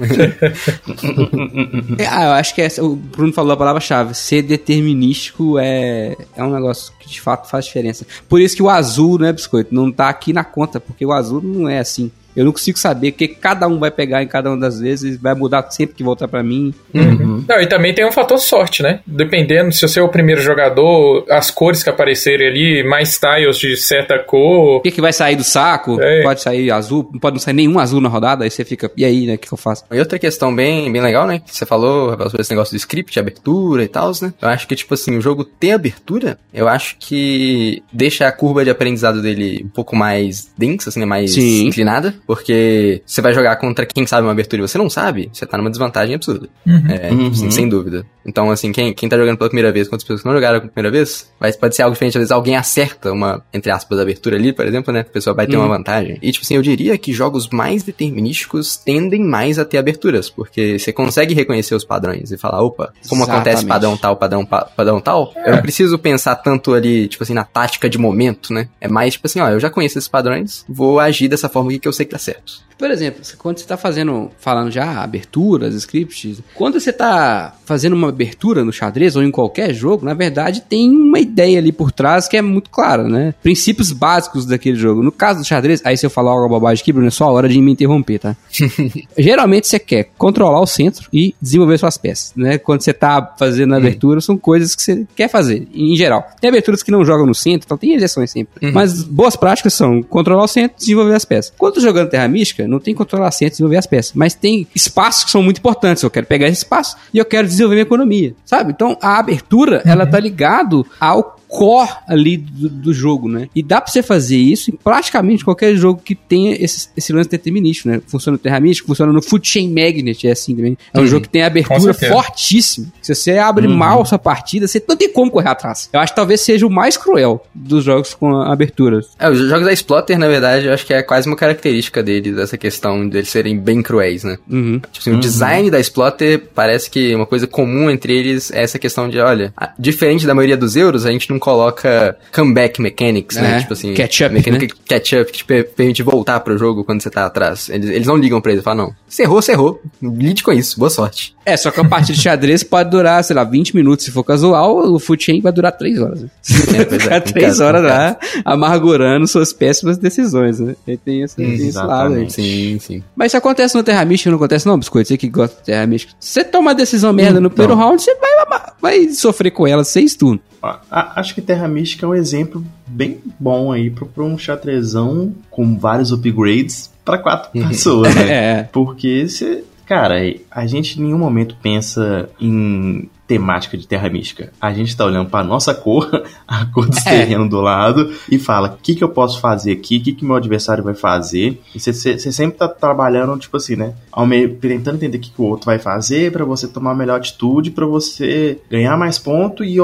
É, Ah, eu acho que essa- o Bruno falou a palavra-chave. Ser determinístico é, é um negócio que de fato faz diferença. Por isso que o azul, né, Biscoito, não tá aqui na conta, porque o azul não é assim. Eu não consigo saber o que cada um vai pegar em cada uma das vezes, vai mudar sempre que voltar pra mim. Não, e também tem um fator sorte, né? Dependendo, se você é o primeiro jogador, as cores que aparecerem ali, mais tiles de certa O cor. que, que vai sair do saco? É. Pode sair azul, não pode não sair nenhum azul na rodada, aí você fica, e aí, né, o que, que eu faço? E outra questão bem, bem legal, né? Que você falou Rafael, sobre esse negócio do script, abertura e tal, né? Eu acho que, tipo assim, o jogo ter abertura, eu acho que deixa a curva de aprendizado dele um pouco mais densa, assim, né? Mais Sim. inclinada. Porque você vai jogar contra quem sabe uma abertura e você não sabe, você tá numa desvantagem absurda. É, tipo assim, Uhum. sem dúvida. Então, assim, quem, quem tá jogando pela primeira vez, quantas pessoas que não jogaram pela primeira vez, vai, pode ser algo diferente. Às vezes alguém acerta uma, entre aspas, abertura ali, por exemplo, né? A pessoa vai ter uma vantagem. E, tipo assim, eu diria que jogos mais determinísticos tendem mais a ter aberturas, porque você consegue reconhecer os padrões e falar, opa, como acontece Exatamente. padrão tal, padrão, pa- padrão tal, eu não preciso pensar tanto ali, tipo assim, na tática de momento, né? É mais, tipo assim, ó, eu já conheço esses padrões, vou agir dessa forma aqui que eu sei que tá certo. Por exemplo, quando você está fazendo, falando já aberturas, scripts, quando você está fazendo uma abertura no xadrez ou em qualquer jogo, na verdade tem uma ideia ali por trás que é muito clara, né? Princípios básicos daquele jogo. No caso do xadrez, aí se eu falar algo bobagem aqui, Bruno, é só a hora de me interromper, tá? Geralmente você quer controlar o centro e desenvolver suas peças, né? Quando você tá fazendo a abertura, são coisas que você quer fazer, em geral. Tem aberturas que não jogam no centro, então tem exceções sempre. Mas boas práticas são controlar o centro e desenvolver as peças. Quando jogando Terra Mística, não tem controlar centro e desenvolver as peças, mas tem espaços que são muito importantes. Eu quero pegar esse espaço e eu quero desenvolver minha economia, sabe? Então a abertura, ela tá ligado ao core ali do, do jogo, né? E dá pra você fazer isso em praticamente qualquer jogo que tenha esse, esse lance determinístico, né? Funciona no Terra Mística, funciona no Food Chain Magnet, é assim também. É um jogo que tem abertura fortíssima. Se você abre mal sua partida, você não tem como correr atrás. Eu acho que talvez seja o mais cruel dos jogos com aberturas. É, os jogos da Splotter, na verdade, eu acho que é quase uma característica deles, essa questão de eles serem bem cruéis, né? Uhum. Tipo assim, o design da Splotter parece que uma coisa comum entre eles é essa questão de, olha, diferente da maioria dos euros, a gente não coloca comeback mechanics, né? É, Tipo assim, catch-up, né? catch-up que te per- permite voltar pro jogo quando você tá atrás. Eles, eles não ligam pra eles, falam, não, você errou, você errou, lide com isso, boa sorte. É, só que a partida de xadrez pode durar, sei lá, 20 minutos se for casual, o Food Chain vai durar 3 horas. né? É, pois é, Ficar 3 complicado, horas lá amargurando suas péssimas decisões, né? E tem esse, tem esse lado aí. Sim, sim. Mas isso acontece no Terra Mística, não acontece não, Biscoito? Você que gosta de Terra Mística. Você toma uma decisão merda no primeiro round, você vai, vai sofrer com ela seis turnos. Ó, a- Acho que Terra Mística é um exemplo bem bom aí pra, pra um xadrezão com vários upgrades pra quatro pessoas, né? É. Porque você. Cara, a gente em nenhum momento pensa em temática de Terra Mística. A gente tá olhando pra nossa cor, a cor do É. terreno do lado, e fala: o que, que eu posso fazer aqui? O que, que meu adversário vai fazer? E você- sempre tá trabalhando, tipo assim, né? Ao meio, tentando entender o que, que o outro vai fazer pra você tomar a melhor atitude, pra você ganhar mais ponto e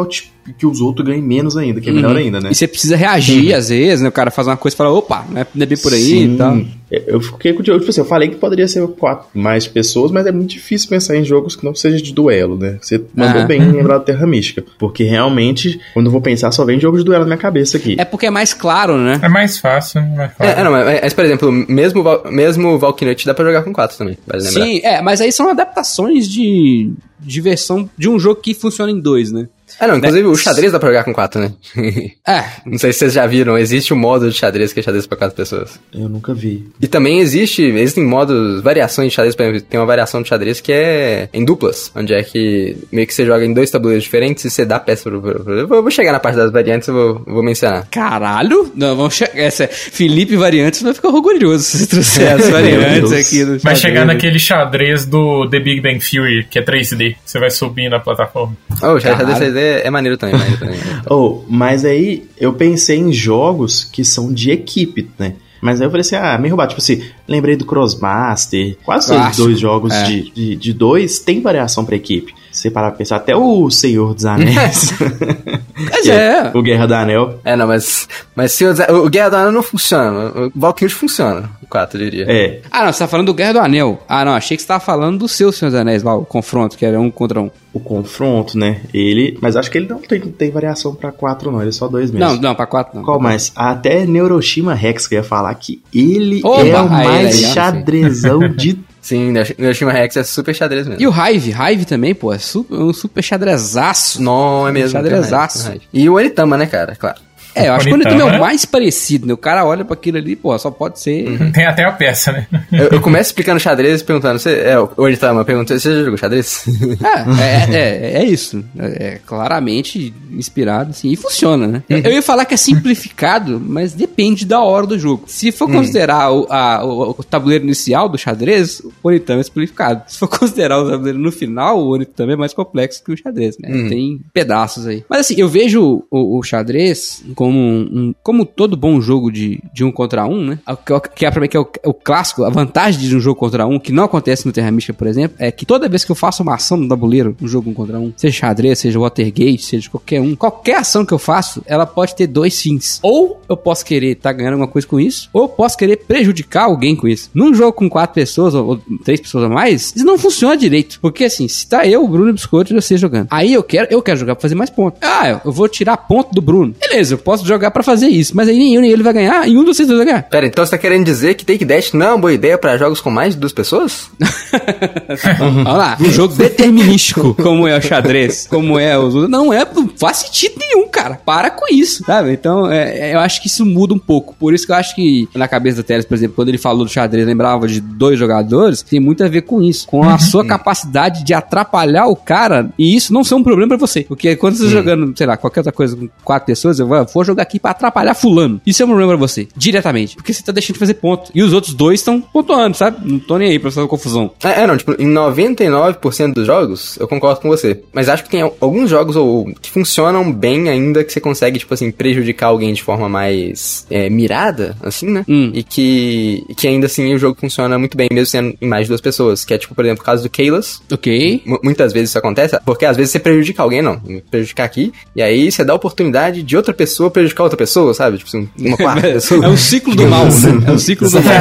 que os outros ganhem menos ainda, que é melhor Uhum. ainda, né? E você precisa reagir, às vezes, né? O cara faz uma coisa e fala, opa, não é, não é bem por aí Sim. e tal. Eu fiquei com o Diogo, tipo assim, eu falei que poderia ser quatro mais pessoas, mas é muito difícil pensar em jogos que não seja de duelo, né? Você mandou Ah. bem em lembrar do Terra Mística. Porque realmente, quando eu vou pensar, só vem jogo de duelo na minha cabeça aqui. É porque é mais claro, né? É mais fácil, né? Mais fácil. É, é, não, mas, mas, por exemplo, mesmo, mesmo Valknut dá pra jogar com 4 também, vale lembrar. Sim, é, mas aí são adaptações de, de versão de um jogo que funciona em dois, né? Ah, não, inclusive o xadrez dá pra jogar com 4, né? É, não sei se vocês já viram, existe um modo de xadrez que é xadrez pra 4 pessoas. Eu nunca vi. E também existe, existem modos, variações de xadrez, por exemplo, tem uma variação de xadrez que é em duplas, onde é que meio que você joga em dois tabuleiros diferentes e você dá peça pro... pro- pro- Eu vou chegar na parte das variantes e vou, vou mencionar. caralho. Não, vamos chegar. Essa, Felipe Variantes vai ficar orgulhoso se você trouxer as variantes aqui. do Vai xadrez. chegar naquele xadrez do The Big Bang Theory, que é 3D. Você vai subir na plataforma. Oh, o xadrez Caralho. 3D é, é maneiro também, maneiro também. Oh, mas aí eu pensei em jogos que são de equipe, né? Mas aí eu falei assim, ah, meio roubado. Tipo assim, lembrei do Crossmaster. Quase todos os dois jogos é. de, de, de dois tem variação pra equipe. Você parar pra pensar, até o Senhor dos Anéis, Mas é. o Guerra do Anel, É, não, mas. Mas se o, o Guerra do Anel não funciona. O Valkyrie funciona. O 4, eu diria. é, Ah, não, você tá falando do Guerra do Anel. Ah, não, achei que você tava falando do seu Senhor dos Anéis lá, o confronto, que era um contra um. o confronto, né? Ele, mas acho que ele não tem, tem variação pra 4 não, ele é só dois mesmo. Não, não, pra quatro não. Qual mais? Até Neuroshima Rex que eu ia falar que ele Opa, é o mais aí, aí, xadrezão de Sim, Hiroshima Rex é super xadrez mesmo. E o Hive, Hive também, pô, é super, um super xadrezaço. Não, é mesmo. Xadrezaço. E o Onitama, né, cara? Claro. É, eu acho que o Bonitão, Onitama é né? o mais parecido, né? O cara olha pra aquilo ali, pô, só pode ser... Tem até a peça, né? Eu, eu começo explicando xadrez perguntando. Você, é, o Onitama perguntou: você já jogou xadrez? É, é, é, é isso. É, é claramente inspirado, assim, e funciona, né? Eu ia falar que é simplificado, mas depende da hora do jogo. Se for considerar o, a- o- o tabuleiro inicial do xadrez, o Onitama é simplificado. Se for considerar o tabuleiro no final, o Onitama é mais complexo que o xadrez, né? Tem pedaços aí. Mas assim, eu vejo o, o xadrez como um, como todo bom jogo de, de um contra um, né? Que, que é pra mim que é o, o clássico, a vantagem de um jogo contra um, que não acontece no Terra Mística, por exemplo, é que toda vez que eu faço uma ação no tabuleiro, um jogo um contra um, seja xadrez, seja Watergate, seja qualquer um, qualquer ação que eu faço, ela pode ter dois fins. Ou eu posso querer estar ganhando alguma coisa com isso, ou eu posso querer prejudicar alguém com isso. Num jogo com quatro pessoas, ou, ou três pessoas a mais, isso não funciona direito. Porque assim, se tá eu, o Bruno e o Biscoito e você jogando. Aí eu quero, eu quero jogar pra fazer mais pontos. Ah, eu vou tirar ponto do Bruno. Beleza, eu posso jogar pra fazer isso, mas aí nem eu nem ele vai ganhar, e um de vocês dois vai ganhar. Pera, então você tá querendo dizer que Take Dash não é uma boa ideia pra jogos com mais de duas pessoas? Olha lá, um jogo determinístico, como é o xadrez, como é os outros. Não é, não faz sentido nenhum, cara. Para com isso, sabe? Então, é, é, eu acho que isso muda um pouco. Por isso que eu acho que na cabeça do Teles, por exemplo, quando ele falou do xadrez, lembrava de dois jogadores, tem muito a ver com isso. Com a sua capacidade de atrapalhar o cara e isso não ser um problema pra você. Porque quando você tá jogando, sei lá, qualquer outra coisa com quatro pessoas, eu vou, vou jogar aqui pra atrapalhar fulano. Isso é um problema pra você, diretamente. Porque você tá deixando de fazer ponto. E os outros dois estão pontuando, sabe? Não tô nem aí pra fazer confusão. É, é, não, tipo, em 99% dos jogos, eu concordo com você. Mas acho que tem al- alguns jogos ou, que funcionam bem ainda, que você consegue, tipo assim, prejudicar alguém de forma mais é, mirada, assim, né? Hum. E que, que ainda assim o jogo funciona muito bem, mesmo sendo em mais de duas pessoas. Que é, tipo, por exemplo, o caso do Kaylas. Ok. M- muitas vezes isso acontece, porque às vezes você prejudica alguém, não. Prejudicar aqui, e aí você dá a oportunidade de outra pessoa prejudicar outra pessoa, sabe? Tipo assim, uma quarta pessoa. É o ciclo do mal, né? É o ciclo do mal.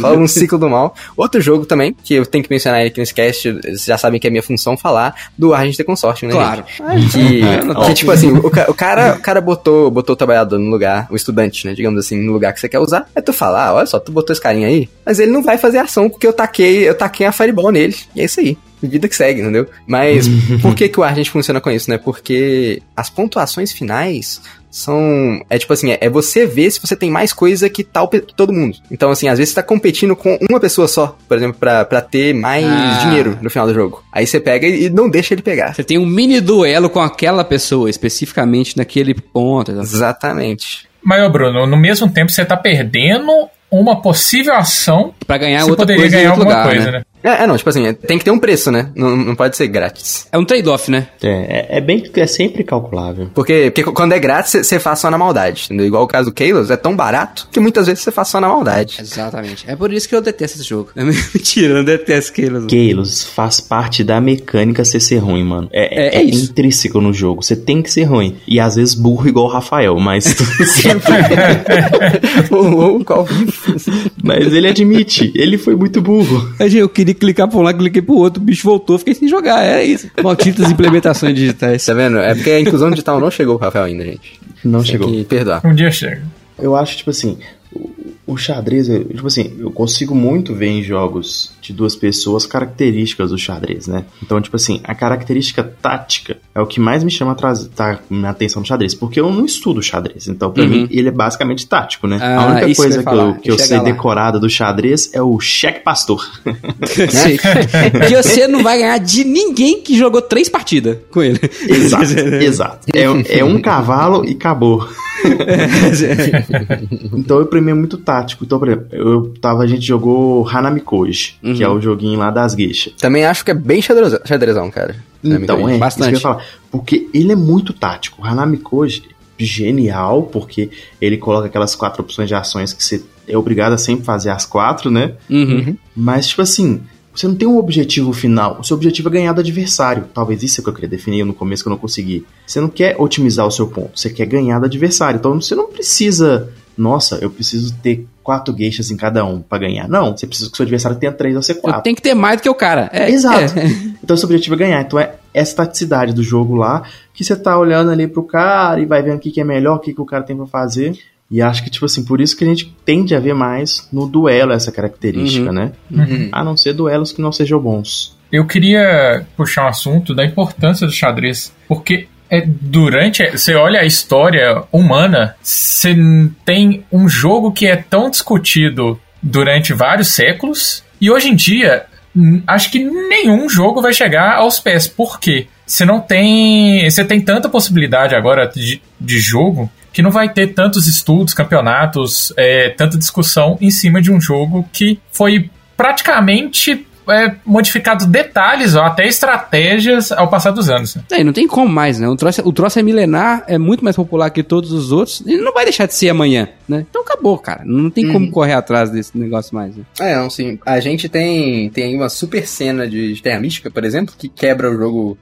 Rola um ciclo do mal. Outro jogo também, que eu tenho que mencionar aqui nesse cast, vocês já sabem que é minha função falar, do Agente de Consórcio, né? Claro. gente? Que, que, tipo assim, o, ca- o cara, o cara botou, botou o trabalhador no lugar, o estudante, né? Digamos assim, no lugar que você quer usar. Aí tu fala, ah, olha só, tu botou esse carinha aí, mas ele não vai fazer ação porque eu taquei, eu taquei a fireball nele. E é isso aí. Vida que segue, entendeu? Mas por que, que o Argent funciona com isso, né? Porque as pontuações finais são. É tipo assim, é, é você ver se você tem mais coisa que tal que todo mundo. Então, assim, às vezes você tá competindo com uma pessoa só, por exemplo, pra, pra ter mais Ah. dinheiro no final do jogo. Aí você pega e, e não deixa ele pegar. Você tem um mini duelo com aquela pessoa, especificamente naquele ponto. Exatamente. Mas, Bruno, no mesmo tempo você tá perdendo uma possível ação, Pra ganhar você outra poderia coisa em ganhar outro alguma lugar, coisa, né? né? É, é, não, tipo assim, é- tem que ter um preço, né? Não, não pode ser grátis. É um trade-off, né? É, é, é bem é sempre calculável. Porque, porque quando é grátis, você faz só na maldade, entendeu? Igual o caso do Kalos, é tão barato que muitas vezes você faz só na maldade. Exatamente. É por isso que eu detesto esse jogo. É mentira, eu não detesto aquilo. Kalos faz parte da mecânica você ser ruim, mano. É, É- é, é isso. intrínseco no jogo. Você tem que ser ruim. E às vezes burro igual o Rafael, mas Ou- ou qual- mas ele admite, ele foi muito burro. Eu queria clicar pra um lado, cliquei pro outro, o bicho voltou, fiquei sem jogar. É isso. Malditas implementações digitais. Tá vendo? É porque a inclusão digital não chegou pro Rafael ainda, gente. Não Tem chegou. que perdoar. Um dia chega. Eu acho, tipo assim, o, xadrez, eu- tipo assim, eu consigo muito ver em jogos de duas pessoas características do xadrez, né? Então, tipo assim, a característica tática é o que mais me chama a tá, minha atenção no xadrez, porque eu não estudo xadrez, então pra Uhum. mim ele é basicamente tático, né? Ah, a única coisa que eu, que eu sei lá. decorada do xadrez é o cheque pastor. Sim. que você não vai ganhar de ninguém que jogou três partidas com ele. exato, exato. É, é um cavalo e acabou. Então eu pra mim é muito tático. Então, por exemplo, eu tava, a gente jogou Hanami Koji, que é o joguinho lá das gueixas. Também acho que é bem xadrezão, xadrezão cara. Então, é, Bastante. isso que eu ia falar. Porque ele é muito tático. O Hanami Koji, genial, porque ele coloca aquelas quatro opções de ações que você é obrigado a sempre fazer as quatro, né? Uhum. Mas, tipo assim, Você não tem um objetivo final. O seu objetivo é ganhar do adversário. Talvez isso é o que eu queria definir no começo que eu não consegui. Você não quer otimizar o seu ponto, você quer ganhar do adversário. Então você não precisa. Nossa, eu preciso ter quatro gueixas em cada um pra ganhar. Não, você precisa que o seu adversário tenha três ou ser quatro. Tem que ter mais do que o cara. É, Exato. é. Então, seu objetivo é ganhar. Então, é essa taticidade do jogo lá, que você tá olhando ali pro cara e vai vendo o que, que é melhor, o que, que o cara tem pra fazer. E acho que, tipo assim, por isso que a gente tende a ver mais no duelo essa característica, Uhum. né? Uhum. A não ser duelos que não sejam bons. Eu queria puxar um assunto da importância do xadrez, porque é, durante. Você olha a história humana, você tem um jogo que é tão discutido durante vários séculos, e hoje em dia, acho que nenhum jogo vai chegar aos pés. Por quê? Você não tem. Você tem tanta possibilidade agora de, de jogo que não vai ter tantos estudos, campeonatos, é, tanta discussão em cima de um jogo que foi praticamente é, modificado detalhes, ó, até estratégias ao passar dos anos. né? É, não tem como mais, né? O troço, o troço é milenar, é muito mais popular que todos os outros, e não vai deixar de ser amanhã, né? Então acabou, cara. Não tem como correr atrás desse negócio mais. Né? É, não, sim. A gente tem, tem aí uma super cena de Terra Mística, por exemplo, que quebra o jogo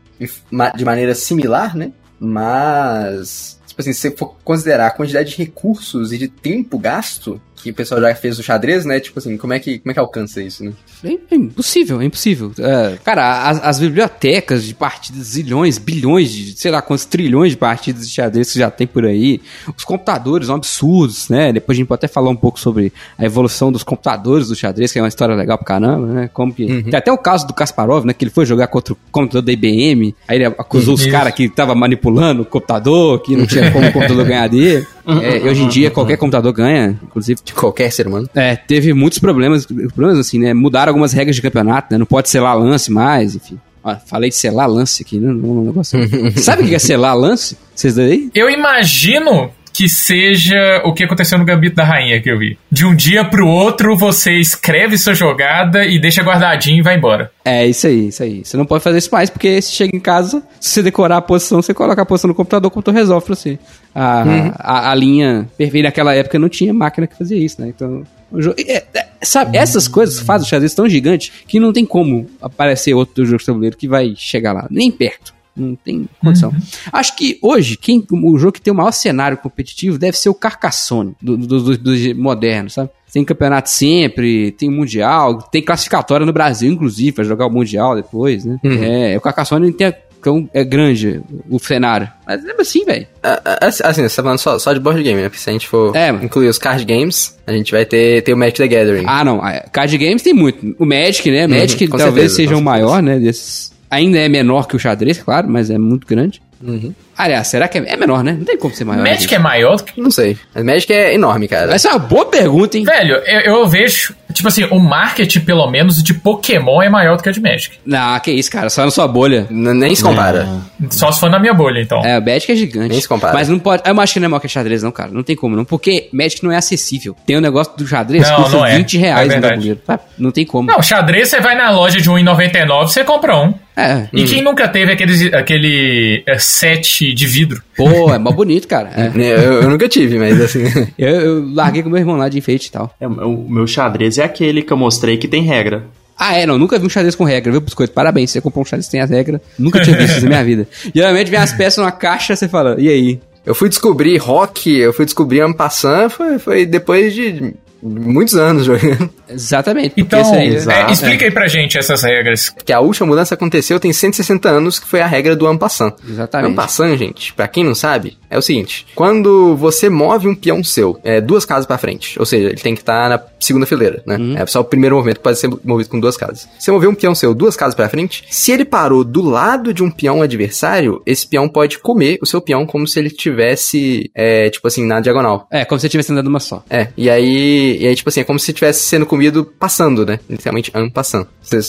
de maneira similar, né? Mas, tipo assim, se você for considerar a quantidade de recursos e de tempo gasto que o pessoal já fez no xadrez, né? Tipo assim, como é que, como é que alcança isso, né? É, é impossível, é impossível. É, cara, as, as bibliotecas de partidas, zilhões, bilhões de, sei lá quantos trilhões de partidas de xadrez que já tem por aí. Os computadores são absurdos, né? Depois a gente pode até falar um pouco sobre a evolução dos computadores do xadrez, que é uma história legal pra caramba, né? Como que. Tem até o caso do Kasparov, né? Que ele foi jogar contra o computador da IBM, aí ele acusou os Isso. caras que tava manipulando o computador, que não tinha como o computador ganhar dele. É, e hoje em dia qualquer computador ganha, inclusive De qualquer ser humano. é, teve muitos problemas, problemas assim, né? Mudaram algumas regras de campeonato, né? Não pode selar lance mais, enfim. Ó, falei de selar lance aqui, né? Não, um negócio. Sabe o que é selar lance? Vocês daí? Eu imagino que seja o que aconteceu no Gambito da Rainha que eu vi. De um dia pro outro, você escreve sua jogada e deixa guardadinho e vai embora. É, isso aí, isso aí. Você não pode fazer isso mais, porque se chega em casa, se você decorar a posição, você coloca a posição no computador, o computador resolve pra você. A, a, a linha perfeita naquela época não tinha máquina que fazia isso, né? Então. O jogo, é, é, sabe, essas coisas fazem o xadrez tão gigante que não tem como aparecer outro jogo de tabuleiro que vai chegar lá, nem perto. Não tem condição. Acho que hoje, quem, o jogo que tem o maior cenário competitivo deve ser o Carcassonne, do, do, do, do moderno, sabe? Tem campeonato sempre, tem mundial, tem classificatória no Brasil, inclusive, pra jogar o mundial depois, né? É, o Carcassonne tem a- então, é grande o cenário. Mas lembra assim, velho. Ah, ah, Assim, você tá falando só, só de board game, né? Porque se a gente for É. incluir os card games, a gente vai ter, ter o Magic the Gathering. Ah, não. a- Card games tem muito. O Magic, né? Magic com talvez certeza, seja o maior, né? Desses. Ainda é menor que o xadrez, claro, mas é muito grande. Uhum. Aliás, será que é, é menor, né? Não tem como ser maior. Magic gente. é maior do que. Não sei. Mas Magic é enorme, cara. Essa é uma boa pergunta, hein? Velho, eu, eu vejo. Tipo assim, o marketing, pelo menos, de Pokémon é maior do que o de Magic. Não, que isso, cara. Só na sua bolha. N- Nem se compara. Só se for na minha bolha, então. É, o Magic é gigante. Nem se compara. Mas não pode. Eu acho que não é maior que xadrez, não, cara. Não tem como, não. Porque Magic não é acessível. Tem um negócio do xadrez que Não, custa não é. 20 reais É no verdade. tabuleiro. Tá? Não tem como. Não, xadrez você vai na loja de R$1,99 você compra um. É. E quem nunca teve aqueles, aquele é, set de vidro? Pô, é mó bonito, cara. É. Eu, eu nunca tive, mas assim. Eu, eu larguei com meu irmão lá de enfeite e tal. É, o meu xadrez é aquele que eu mostrei que tem regra. Ah, é, não, nunca vi um xadrez com regra, viu, Biscoito? Parabéns, você comprou um xadrez que tem as regras. Nunca tinha visto isso na minha vida. Geralmente vem as peças numa caixa, você fala, e aí? Eu fui descobrir rock, eu fui descobrir Ampassan, foi, foi depois de muitos anos jogando. Exatamente. Então, isso aí- é, explica aí pra gente essas regras. Que a última mudança aconteceu tem 160 anos, que foi a regra do Ampassan. Exatamente. Ampassan, gente, pra quem não sabe, é o seguinte: quando você move um peão seu é, duas casas pra frente, ou seja, ele tem que estar na segunda fileira, né? É só o primeiro movimento que pode ser movido com duas casas. Você moveu um peão seu duas casas pra frente, se ele parou do lado de um peão adversário, esse peão pode comer o seu peão como se ele tivesse, é, tipo assim, na diagonal. É, como se você estivesse andando uma só. É, e aí, e aí, tipo assim, é como se estivesse sendo comido passando, né? Literalmente, en passant. Você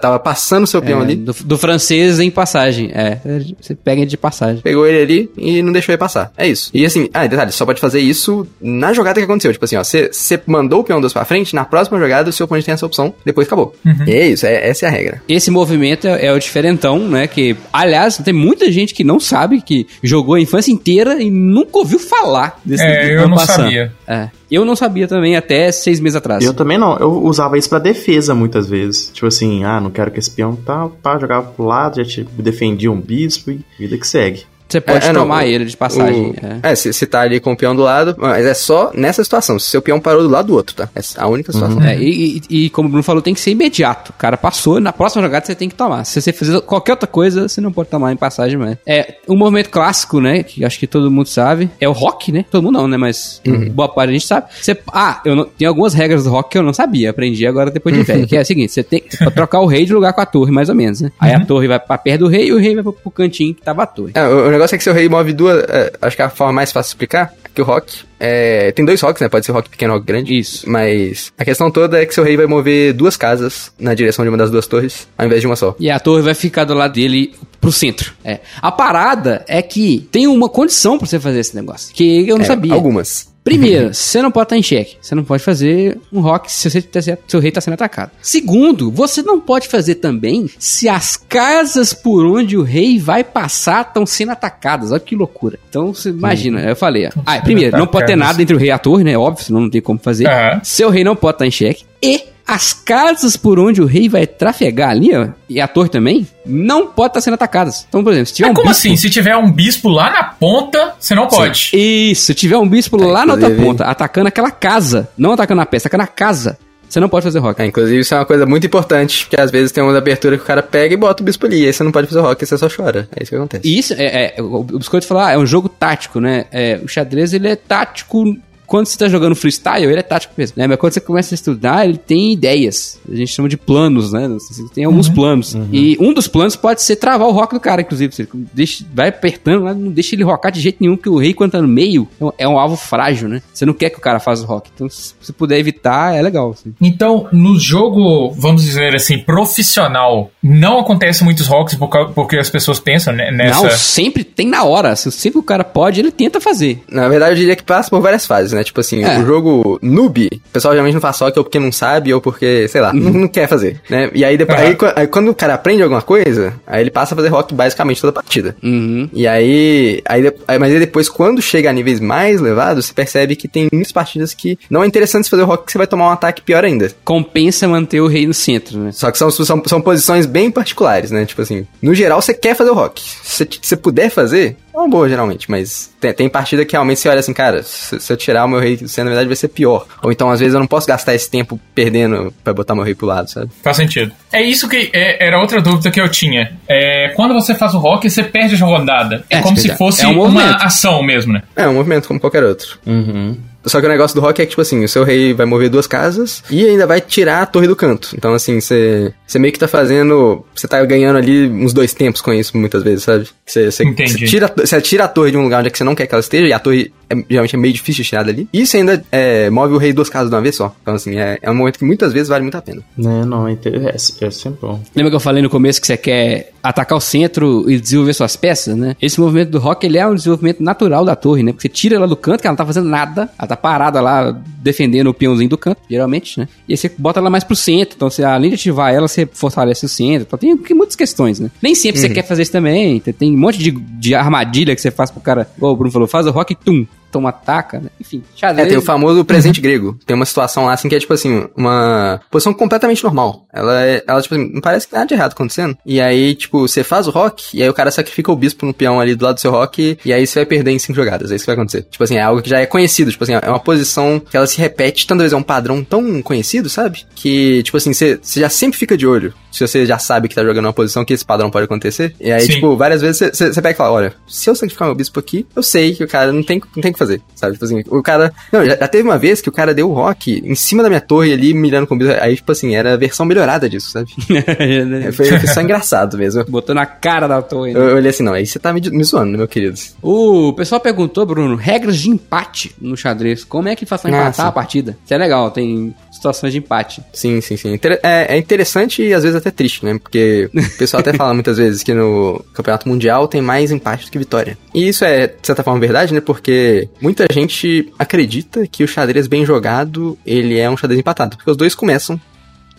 tava passando o seu peão É, ali, do, do francês em passagem. É, você pega ele de passagem. pegou ele ali e não deixou ele passar. É isso. E assim, ah, detalhe, só pode fazer isso na jogada que aconteceu. Tipo assim, ó, você você mandou o peão dois pra frente, na próxima jogada o seu oponente tem essa opção, depois acabou. E é isso, é, essa é a regra. Esse movimento é, é o diferentão, né? Que, aliás, tem muita gente que não sabe, que jogou a infância inteira e nunca ouviu falar desse É, eu não passando. sabia. É. Eu não sabia também até seis meses atrás. Eu também não. Eu usava isso pra defesa muitas vezes. Tipo assim, ah, não quero que esse peão tá, pá, jogava pro lado, já te defendia um bispo e vida que segue. Você pode É, é, não, tomar o- ele de passagem. O- é. É, se, se tá ali com o peão do lado, mas é só nessa situação. Se seu peão parou do lado do outro, tá? É a única situação. É, e, e- e como o Bruno falou, tem que ser imediato. O cara passou, na próxima jogada você tem que tomar. Se você fizer qualquer outra coisa, você não pode tomar em passagem mais. É, um movimento clássico, né, que acho que todo mundo sabe, é o rock, né? Todo mundo não, né, mas boa parte a gente sabe. Você, ah, eu não, tem algumas regras do rock que eu não sabia, aprendi agora depois de velho, que é o seguinte, você tem pra trocar o rei de lugar com a torre, mais ou menos, né? Aí a torre vai pra perto do rei e o rei vai pro, pro cantinho que tava a torre. É, o, o negócio é que seu rei move duas. é, acho que a forma mais fácil de explicar é que o rock. É, tem dois rocks, né? Pode ser rock pequeno rock grande. Isso. Mas a questão toda é que seu rei vai mover duas casas na direção de uma das duas torres, ao invés de uma só. E a torre vai ficar do lado dele pro centro. É. A parada é que tem uma condição pra você fazer esse negócio, que eu não É, sabia. Algumas. Primeiro, você não pode estar em xeque. Você não pode fazer um rock se você tá seu rei está sendo atacado. Segundo, você não pode fazer também se as casas por onde o rei vai passar estão sendo atacadas. Olha que loucura. Então, você imagina, eu falei. Ah, primeiro, não pode ter nada entre o rei e a torre, né? Óbvio, senão não tem como fazer. Seu rei não pode estar em xeque. E as casas por onde o rei vai trafegar ali, ó, e a torre também, não pode estar sendo atacadas. Então, por exemplo, se tiver Mas um como bispo- assim? Se tiver um bispo lá na ponta, você não pode. Isso, se tiver um bispo lá na outra ponta, atacando aquela casa, não atacando a peça, atacando a casa, você não pode fazer rock. É, inclusive, isso é uma coisa muito importante, porque às vezes tem uma abertura que o cara pega e bota o bispo ali, e aí você não pode fazer rock, você só chora. É isso que acontece. E isso, é, é, o o Biscoito falou, ah, é um jogo tático, né? É, o xadrez, ele é tático... Quando você tá jogando freestyle, ele é tático mesmo, né? Mas quando você começa a estudar, ele tem ideias. A gente chama de planos, né? Tem alguns planos. E um dos planos pode ser travar o rock do cara, inclusive. Você deixa, vai apertando lá, não deixa ele rockar de jeito nenhum, que o rei, quando tá no meio, é um, alvo frágil, né? Você não quer que o cara faça o rock. Então, se você puder evitar, é legal. assim. Então, no jogo, vamos dizer assim, profissional, não acontece muitos rocks porque as pessoas pensam né, nessa. Não, sempre tem na hora. Se sempre o cara pode, ele tenta fazer. Na verdade, eu diria que passa por várias fases, né? Tipo assim, É. o jogo noob, o pessoal geralmente não faz rock ou porque não sabe ou porque, sei lá, não, não quer fazer, né? E aí, depois, Aham. aí, aí quando o cara aprende alguma coisa, aí ele passa a fazer rock basicamente toda a partida. Uhum. E aí, aí, aí- mas aí depois, quando chega a níveis mais elevados, você percebe que tem muitas partidas que não é interessante fazer rock, que você vai tomar um ataque pior ainda. Compensa manter o rei no centro, né? Só que são, são, são posições bem particulares, né? Tipo assim, no geral você quer fazer o rock. Se você- puder fazer, é uma boa geralmente, mas tem, tem partida que realmente você olha assim, cara, se, se eu tirar o meu rei, você na verdade vai ser pior. Ou então às vezes eu não posso gastar esse tempo perdendo pra botar meu rei pro lado, sabe? Faz sentido. É isso que é- era outra dúvida que eu tinha. É, quando você faz o rock, você perde a rodada. É, É, como você se fosse É um uma ação mesmo, né? É um movimento como qualquer outro. Uhum. Só que o negócio do rock é que, tipo assim, o seu rei vai mover duas casas e ainda vai tirar a torre do canto. Então, assim, você você meio que tá fazendo. Você tá ganhando ali uns dois tempos com isso, muitas vezes, sabe? Você, você, Entendi. você tira, você tira a torre de um lugar onde é que você não quer que ela esteja, e a torre é, geralmente é meio difícil de tirar dali. E você ainda é, move o rei duas casas de uma vez só. Então, assim, é, é um momento que muitas vezes vale muito a pena. Né, não, é, inter- é, é sempre bom. Lembra que eu falei no começo que você quer atacar o centro e desenvolver suas peças, né? Esse movimento do rock, ele é um desenvolvimento natural da torre, né? Porque você tira ela do canto, que ela não tá fazendo nada, ela tá parada lá defendendo o peãozinho do canto, geralmente, né? E aí você bota ela mais pro centro, então você, além de ativar ela, você fortalece o centro, então tem, muitas questões, né? Nem sempre você quer fazer isso também, tem, tem um monte de, de armadilha que você faz pro cara, igual o Bruno falou, faz o rock, tum, toma ataca, né? Enfim, É, xadrez... tem o famoso presente grego. Tem uma situação lá, assim, que é, tipo assim, uma posição completamente normal. Ela é, ela, tipo assim, não parece que nada de errado acontecendo. E aí, tipo, você faz o rock, e aí o cara sacrifica o bispo no peão ali do lado do seu rock, e aí você vai perder em cinco jogadas. É isso que vai acontecer. Tipo assim, é algo que já é conhecido. Tipo assim, é uma posição que ela se repete, tantas vezes é um padrão tão conhecido, sabe? Que, tipo assim, você já sempre fica de olho. Se você já sabe que tá jogando uma posição que esse padrão pode acontecer. E aí, Sim. tipo, várias vezes você- pega e fala, olha, se eu sacrificar meu bispo aqui, eu sei que o cara não tem, não tem o que fazer, sabe? Tipo assim, o cara... Não, já, já teve uma vez que o cara deu o rock em cima da minha torre ali, mirando com o bispo. Aí, tipo assim, era a versão melhorada disso, sabe? É, foi, foi só engraçado mesmo. Botou na cara da torre, né? Eu, eu olhei assim, não, aí você tá me, me zoando, meu querido? O pessoal perguntou, Bruno, regras de empate no xadrez. Como é que faz pra empatar sim. a partida? Isso é legal, tem situações de empate. Sim, sim, sim. É, é interessante e às vezes até triste, né? Porque o pessoal até fala muitas vezes que no Campeonato Mundial tem mais empate do que vitória. E isso é, de certa forma, verdade, né? Porque muita gente acredita que o xadrez bem jogado, ele é um xadrez empatado. Porque os dois começam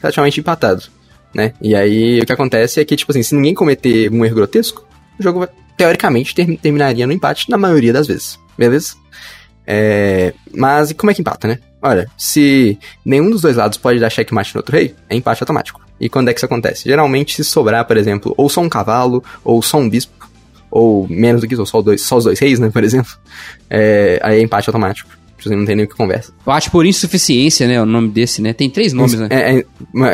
praticamente empatados, né? E aí o que acontece é que, tipo assim, se ninguém cometer um erro grotesco, o jogo, vai- teoricamente, ter- terminaria no empate na maioria das vezes. Beleza? É, Mas e como é que empata, né? Olha, se nenhum dos dois lados pode dar checkmate no outro rei, é empate automático. E quando é que isso acontece? Geralmente, se sobrar, por exemplo, ou só um cavalo, ou só um bispo, ou menos do que isso, ou só, dois, só os dois reis, né, por exemplo, é, aí é empate automático. Tipo assim, Não tem nem o que conversa. Eu acho por insuficiência, né? O nome desse, né? Tem três nomes, né? É, é-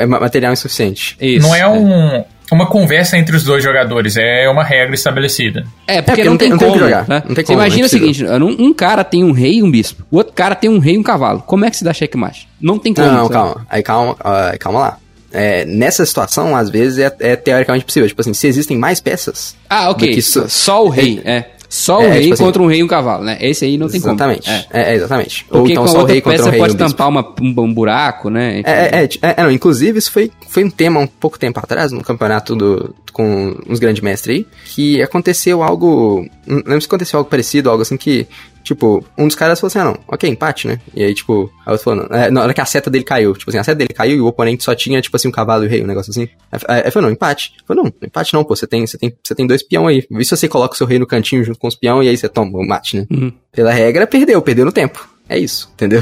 é material insuficiente. Isso, não é, um, uma conversa entre os dois jogadores, é uma regra estabelecida. É, porque porque não, tem, tem- não tem como. jogar, né? não tem Você como, imagina é o seguinte: um, um cara tem um rei e um bispo, o outro cara tem um rei e um cavalo. Como é que se dá checkmate? Não tem como. Não, não, calma. Aí calma, ah, calma lá. É, nessa situação, às vezes, é, é teoricamente possível. Tipo assim, se existem mais peças. Ah, ok. Só, só- só o rei, é. Só o É, rei tipo assim- contra um rei e um cavalo, né? Esse aí não tem exatamente. como. É. É, é, exatamente. Ou Porque então com a só o rei contra um rei pode e um tampar uma, um, buraco, né? É, é, é, é, não, inclusive isso foi, foi um tema um pouco tempo atrás, no campeonato do, com uns grandes mestres aí, que aconteceu algo, não lembro se aconteceu algo parecido, algo assim que, tipo, um dos caras falou assim, ah não, ok, empate, né? E aí, tipo, aí o outro falou, não, é, na hora que a seta dele caiu, tipo assim, a seta dele caiu e o oponente só tinha, tipo assim, um cavalo e o rei, um negócio assim. Aí, aí, falou, não, empate. Falou, não, empate não, pô, você tem, você tem, você tem dois peão aí. Vê se você coloca o seu rei no cantinho junto com os peão e aí você toma o mate, né? Uhum. Pela regra, perdeu, perdeu no tempo. É isso, entendeu?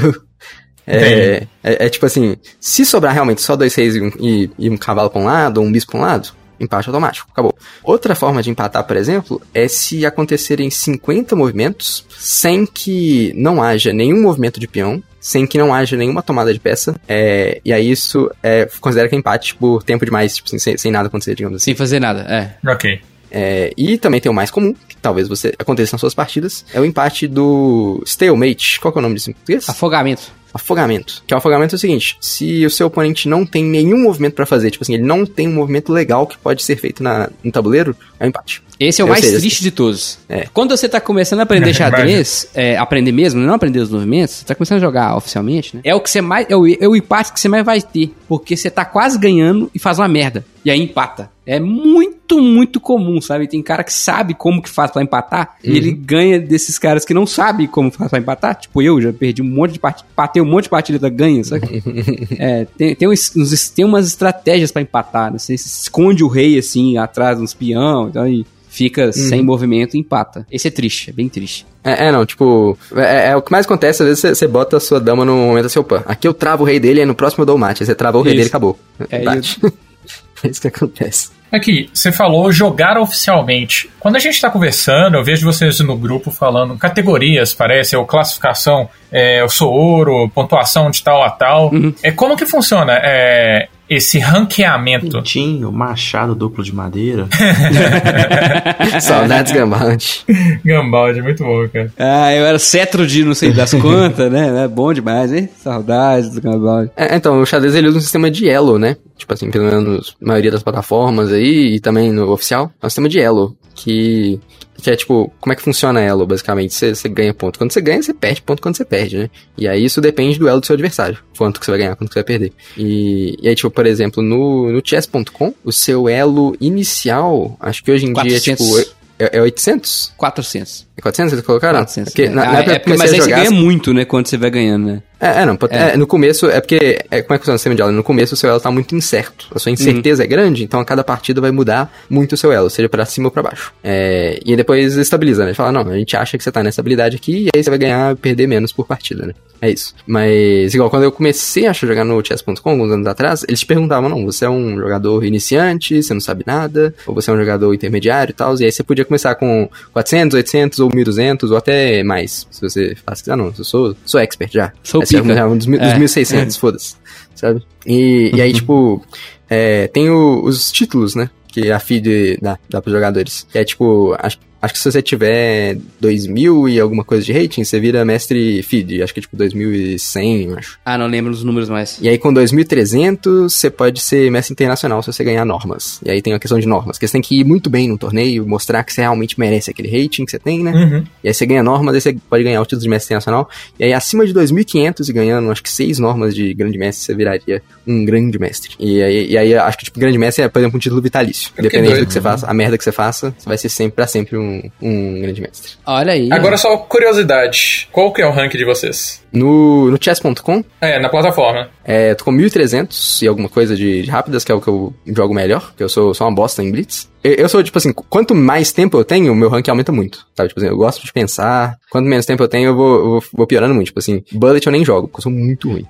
É, é, é tipo assim, se sobrar realmente só dois reis e um, e- e um cavalo pra um lado, ou um bispo pra um lado, empate automático, acabou. Outra forma de empatar, por exemplo, é se acontecerem 50 movimentos sem que não haja nenhum movimento de peão, sem que não haja nenhuma tomada de peça, é, e aí isso é, considera que é empate por tempo demais, tipo assim, sem, sem nada acontecer, digamos assim. Sem fazer nada, é. Ok. É, e também tem o mais comum, que talvez você aconteça nas suas partidas, é o empate do stalemate. Qual que é o nome disso em português? Afogamento. Afogamento. Que o afogamento é o seguinte: se o seu oponente não tem nenhum movimento pra fazer, tipo assim, ele não tem um movimento legal que pode ser feito na, no tabuleiro, é um empate. Esse é o Ou mais seja, triste de todos. É. Quando você tá começando a aprender xadrez, é, aprender mesmo, não aprender os movimentos, você tá começando a jogar oficialmente, né? É o que você mais. É o, é o empate que você mais vai ter. Porque você tá quase ganhando e faz uma merda. E aí empata. É muito, muito comum, sabe? Tem cara que sabe como que faz pra empatar e ele ganha desses caras que não sabem como faz pra empatar. Tipo, eu já perdi um monte de partida, patei um monte de partida ganha, sabe? é, tem, tem, uns, uns- tem umas estratégias pra empatar, né? Você esconde o rei assim atrás dos peão, então aí fica sem movimento e empata. Esse é triste, é bem triste. É, é, não, tipo, é, é o que mais acontece, às vezes você- bota a sua dama no momento assim, opa, aqui eu travo o rei dele, aí no próximo eu dou o mate, aí você trava o rei Isso. dele e acabou. É, Empate. é isso que acontece. Aqui, você falou jogar oficialmente. Quando a gente tá conversando, eu vejo vocês no grupo falando categorias, parece, ou classificação, é, eu sou ouro, pontuação de tal a tal. É como que funciona é, esse ranqueamento? Pintinho, machado duplo de madeira. Saudades gambante. Gambaldi, muito bom, cara. Ah, eu era cetro de não sei das quantas, né? É bom demais, hein? Saudades do Gambald. É, então, o xadrez ele usa um sistema de elo, né? Tipo assim, pelo menos na maioria das plataformas aí e também no oficial. É um sistema de elo, que, que é tipo, como é que funciona elo, basicamente? Você, você ganha ponto. Quando você ganha, você perde ponto quando você perde, né? E aí isso depende do elo do seu adversário. Quanto que você vai ganhar, quanto que você vai perder. E, e aí, tipo, por exemplo, no, no chess.com, o seu elo inicial, acho que hoje em 400. dia, tipo, é, é 800? 400. É 400 eles colocaram? 400. Porque na, Ah, na época é que porque, mas aí você ganha muito, né? Quando você vai ganhando, né? É, é, não, É. é, no começo, é porque, é, como é que funciona o sistema de elo? No começo o seu elo tá muito incerto, a sua incerteza é grande, então a cada partida vai mudar muito o seu elo, seja pra cima ou pra baixo. É, e depois estabiliza, né? Fala, não, a gente acha que você tá nessa habilidade aqui, e aí você vai ganhar, perder menos por partida, né? É isso. Mas, igual, quando eu comecei a jogar no chess.com, alguns anos atrás, eles te perguntavam, não, você é um jogador iniciante, você não sabe nada, ou você é um jogador intermediário e tal, e aí você podia começar com 400, 800 ou 1200, ou até mais, se você faz, ah não, eu sou, sou expert já. Sou pica. vai um dos, dos É. 1600, foda-se, sabe? E, e aí, tipo, é, tem o- os títulos, né? Que a FIDE dá, dá pros jogadores. Que é tipo, acho, acho que se você tiver 2000 e alguma coisa de rating, você vira mestre FIDE. Acho que é tipo 2100, eu acho. Ah, não lembro os números mais. E aí com 2300, você pode ser mestre internacional se você ganhar normas. E aí tem a questão de normas, que você tem que ir muito bem no torneio, mostrar que você realmente merece aquele rating que você tem, né? Uhum. E aí você ganha normas, aí você pode ganhar o título de mestre internacional. E aí acima de 2.500 e ganhando, acho que seis normas de grande mestre, você viraria um grande mestre. E aí, e aí acho que tipo, grande mestre é, por exemplo, um título vitalício. Que Independente doido. do que você faça, a merda que você faça, você vai ser sempre pra sempre um, um grande mestre. Olha aí. Agora só curiosidade, qual que é o rank de vocês? No, no chess.com, É, na plataforma. é, tô com 1.300 e alguma coisa de, de rápidas, que é o que eu jogo melhor, que eu sou só uma bosta em Blitz. Eu, sou, tipo assim, quanto mais tempo eu tenho, o meu rank aumenta muito. Sabe? Tipo assim, eu gosto de pensar. Quanto menos tempo eu tenho, eu vou, eu vou, vou piorando muito. Tipo assim, Bullet eu nem jogo, porque eu sou muito ruim.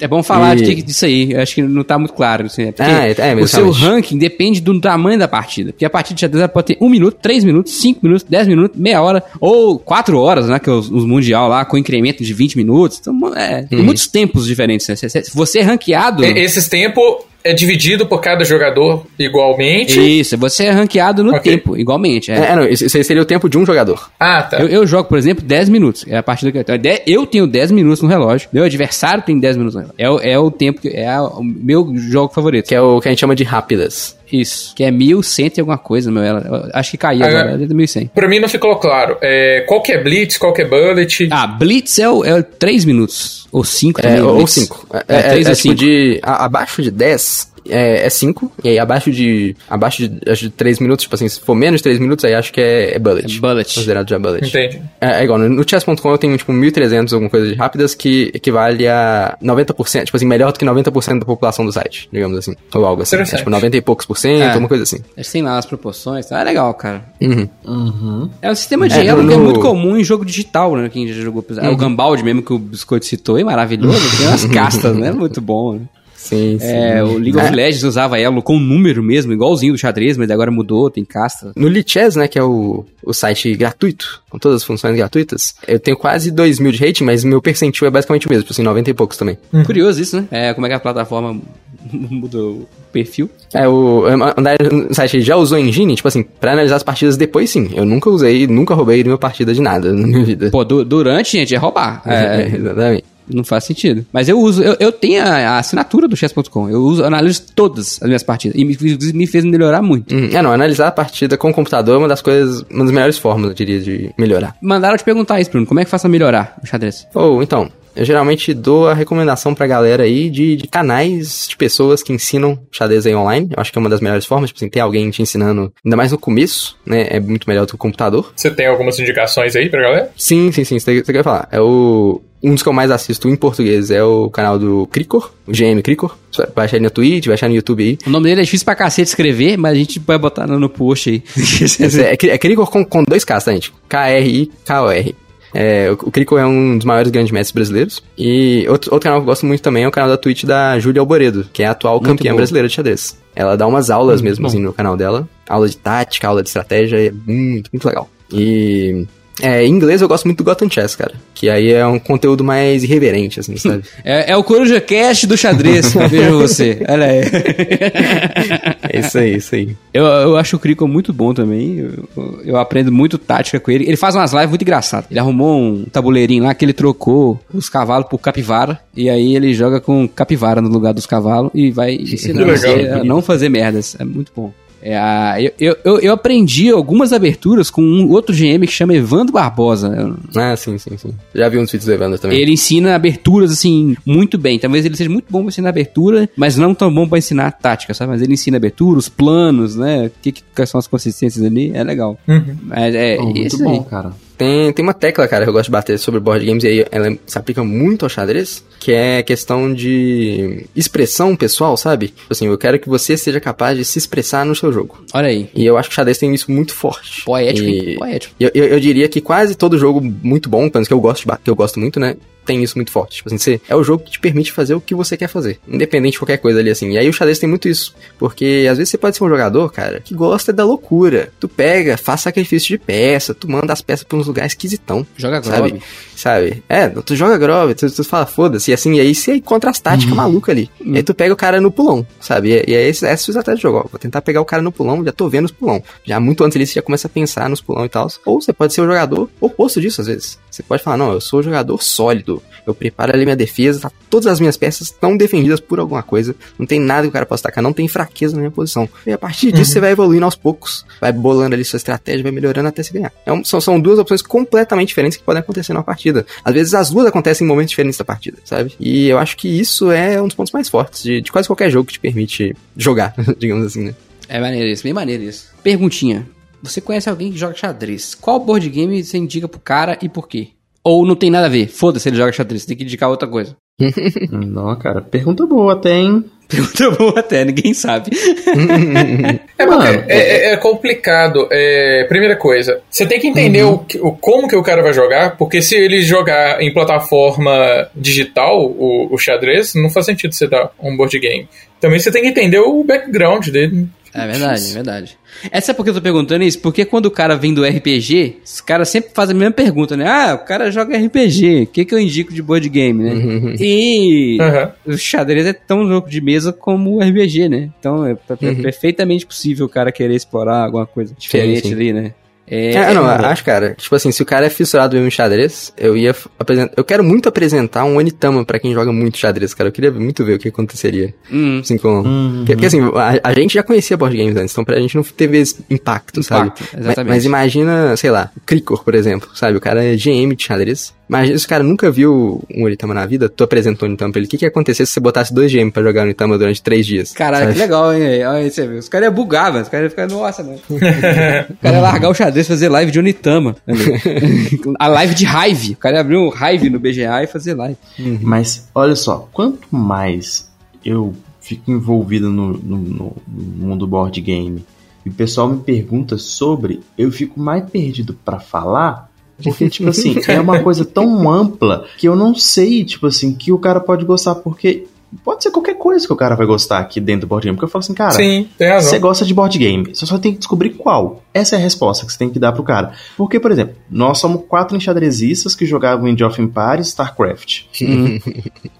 É bom falar E- de- disso aí. Eu acho que não tá muito claro. Assim, né? Porque Ah, é- é mesmo, o seu ranking depende do tamanho da partida. Porque a partida de xadrez pode ter um minuto, três minutos, cinco minutos, dez minutos, meia hora, ou quatro horas, né? Que é os, os mundial lá, com incremento de 20 minutos. Então, é, Uhum. tem muitos tempos diferentes. Né? Você é ranqueado. E- Esses tempos é dividido por cada jogador igualmente. Isso, você é ranqueado no Ok. tempo, igualmente. é. É, não, esse seria o tempo de um jogador. Ah, tá. Eu, eu jogo, por exemplo, 10 minutos. É a partida que eu tenho. Eu tenho 10 minutos no relógio. Meu adversário tem 10 minutos no relógio. É, o- é o tempo que. É o meu jogo favorito. Que é o que a gente chama de rápidas. Isso. Que é 1100 e alguma coisa, meu. Ela, acho que caiu Agora-. É de 1100. Pra mim não ficou claro. É, qual que é Blitz, qual que é Bullet? Ah, Blitz é, o, é 3 minutos. Ou 5 É, também. ou Blitz. 5. É, É, é, 3 é ou tipo 5. de. a- abaixo de 10 é 5. e aí abaixo de. Abaixo de, acho de 3 minutos, tipo assim, se for menos de 3 minutos, aí acho que é, é bullet. É bullet. Considerado já bullet. Entendi. É, é igual, no, no chess.com eu tenho tipo 1300 alguma coisa de rápidas que equivale a 90%, tipo assim, melhor do que 90% da população do site, digamos assim. Ou algo assim. É, tipo 90 e poucos por cento, É. uma coisa assim. Eles têm lá as proporções. Tá? É legal, cara. Uhum. É um sistema de É, elo que é no- muito comum em jogo digital, né? Quem já jogou. por exemplo, O Gambaldi mesmo, que o Biscoito citou, é maravilhoso. Tem umas castas, né? Muito bom, né? Sim, sim. É, o League of Legends usava elo com número mesmo, igualzinho do xadrez, mas agora mudou, tem casta. No Lichess, né, que é o, o site gratuito, com todas as funções gratuitas, eu tenho quase 2 mil de rating, mas meu percentil é basicamente o mesmo, tipo assim, 90 e poucos também. Curioso isso, né? É, como é que a plataforma mudou o perfil. É, o André no site já usou Engine, tipo assim, pra analisar as partidas depois sim. Eu nunca usei, nunca roubei nenhuma partida de nada na minha vida. Pô, du- durante, gente, é roubar. É, É, exatamente. Não faz sentido. Mas eu uso, eu, eu tenho a, a assinatura do chess.com. Eu uso, analiso todas as minhas partidas. E me, me fez melhorar muito. Hum, é, não, analisar a partida com o computador é uma das coisas, uma das melhores formas, eu diria, de melhorar. Mandaram te perguntar isso, Bruno. Como é que faço pra melhorar o xadrez? Ou, então, eu geralmente dou a recomendação pra galera aí de, de canais de pessoas que ensinam xadrez aí online. Eu acho que é uma das melhores formas, tipo assim, ter alguém te ensinando, ainda mais no começo, né? É muito melhor do que o computador. Você tem algumas indicações aí pra galera? Sim, sim, sim, isso que eu ia falar. É o. Um dos que eu mais assisto em português é o canal do Cricor, o GM Cricor. Você vai achar ele na Twitch, vai achar no YouTube aí. O nome dele é difícil pra cacete escrever, mas a gente vai botar no, post aí. Esse é, é Cricor com, com dois Ks, tá, gente? K-R-I-K-O-R. É, o o Cricor é um dos maiores grandes mestres brasileiros. E outro, outro canal que eu gosto muito também é o canal da Twitch da Júlia Alboredo, que é a atual Muito campeã boa. brasileira de xadrez. Ela dá umas aulas mesmo, bom. assim, no canal dela. Aula de tática, aula de estratégia, é muito, muito legal. E... É, em inglês eu gosto muito do Gotham Chess, cara. Que aí é um conteúdo mais irreverente, assim, sabe? É, é o Coruja Cast do xadrez. Veja você. Olha aí. é isso aí, isso aí. Eu, eu acho o Crico muito bom também. Eu, eu aprendo muito tática com ele. Ele faz umas lives muito engraçadas. Ele arrumou um tabuleirinho lá que ele trocou os cavalos por capivara. E aí ele joga com capivara no lugar dos cavalos e vai legal. você a não fazer merdas. É muito bom. É, a- eu, eu, eu, aprendi algumas aberturas com um outro GM que chama Evandro Barbosa. Eu- Ah, sim, sim, sim. Já vi uns vídeos do Evandro também. Ele ensina aberturas, assim, muito bem. Talvez ele seja muito bom pra ensinar abertura, mas não tão bom pra ensinar tática, sabe? Mas ele ensina abertura, os planos, né? O que, que são as consistências ali, é legal. Uhum. Mas é, Pô, muito bom, aí. cara. Tem, tem uma tecla, cara, que eu gosto de bater sobre board games e aí ela se aplica muito ao xadrez, que é questão de expressão pessoal, sabe? Tipo Assim, eu quero que você seja capaz de se expressar no seu jogo. Olha aí. E eu acho que o xadrez tem isso muito forte. Poético, E? Poético. Eu, eu, eu diria que quase todo jogo muito bom, pelo menos que eu gosto de que eu gosto muito, né? Tem isso muito forte. Tipo assim, você, é o jogo que te permite fazer o que você quer fazer. Independente de qualquer coisa ali, assim. E aí o xadrez tem muito isso. Porque às vezes você pode ser um jogador, cara, que gosta da loucura. Tu pega, faz sacrifício de peça, tu manda as peças pra uns lugares esquisitão. Joga Sabe? Grob. Sabe? É, tu joga Grove, tu, tu fala, foda-se, e assim, e aí você encontra as táticas malucas ali. E aí tu pega o cara no pulão, sabe? E, e aí esse- essa é a sua estratégia de jogo, ó. Vou tentar pegar o cara no pulão, já tô vendo os pulão. Já muito antes ali você já começa a pensar nos pulão e tal. Ou você pode ser o jogador oposto disso, às vezes. Você pode falar, não, eu sou o jogador sólido. Eu preparo ali minha defesa, tá, todas as minhas peças estão defendidas por alguma coisa. Não tem nada que o cara possa atacar, não tem fraqueza na minha posição. E a partir disso você vai evoluindo aos poucos. Vai bolando ali sua estratégia, vai melhorando até se ganhar. É um- são, são duas opções completamente diferentes que podem acontecer numa partida. Às vezes as duas acontecem em momentos diferentes da partida, sabe? E eu acho que isso é um dos pontos mais fortes de, de quase qualquer jogo que te permite jogar, digamos assim, né? É maneiro isso, bem maneiro isso. Perguntinha. Você conhece alguém que joga xadrez? Qual board game você indica pro cara e por quê? Ou não tem nada a ver? Foda-se ele joga xadrez, tem que indicar outra coisa. Não, cara, pergunta boa até, hein? Pergunta boa até, ninguém sabe. É, Mano, é, é- é complicado. É, primeira coisa, você tem que entender Uhum. o, o como que o cara vai jogar, porque se ele jogar em plataforma digital, o, o xadrez, não faz sentido você dar um board game. Também você tem que entender o background dele. É verdade, é verdade. Essa é porque eu tô perguntando isso, porque quando o cara vem do RPG, os caras sempre fazem a mesma pergunta, né? Ah, o cara joga RPG, o que, que eu indico de board game, né? E Aham. o xadrez é tão jogo de mesa como o RPG, né? Então é, é perfeitamente possível o cara querer explorar alguma coisa diferente sim. ali, né? É, É, não, é- acho, cara, tipo assim, se o cara é fissurado mesmo em xadrez, eu ia apresentar. Eu quero muito apresentar um Onitama pra quem joga muito xadrez, cara. Eu queria muito ver o que aconteceria. Hum, Assim, com. Uhum. Porque, porque, assim, a, a gente já conhecia board games antes, então pra gente não teve esse impacto, sabe? Impacto, Mas, exatamente. mas imagina, sei lá, o Cricor, por exemplo, sabe? O cara é GM de xadrez. Imagina se o cara nunca viu um Onitama na vida, tu apresentou um Onitama pra ele. O que que ia acontecer se você botasse dois GM pra jogar Onitama durante três dias? Caralho, sabe? que legal, hein? Olha aí, você viu. Os caras iam bugar, mano. Os caras iam ficar, nossa, mano. o cara ia largar o xadrez e fazer live de Onitama. a live de Hive. O cara ia abrir um Hive no BGA e fazer live. Mas olha só, quanto mais eu fico envolvido no, no- no- no mundo board game e o pessoal me pergunta sobre, eu fico mais perdido pra falar. Porque, tipo assim, é uma coisa tão ampla que eu não sei, tipo assim, que o cara pode gostar, porque pode ser qualquer coisa que o cara vai gostar aqui dentro do board game. Porque eu falo assim, cara, Sim, você gosta de board game, você só tem que descobrir qual. Essa é a resposta que você tem que dar pro cara. Porque, por exemplo, nós somos quatro enxadrezistas que jogavam Age of Empires e StarCraft.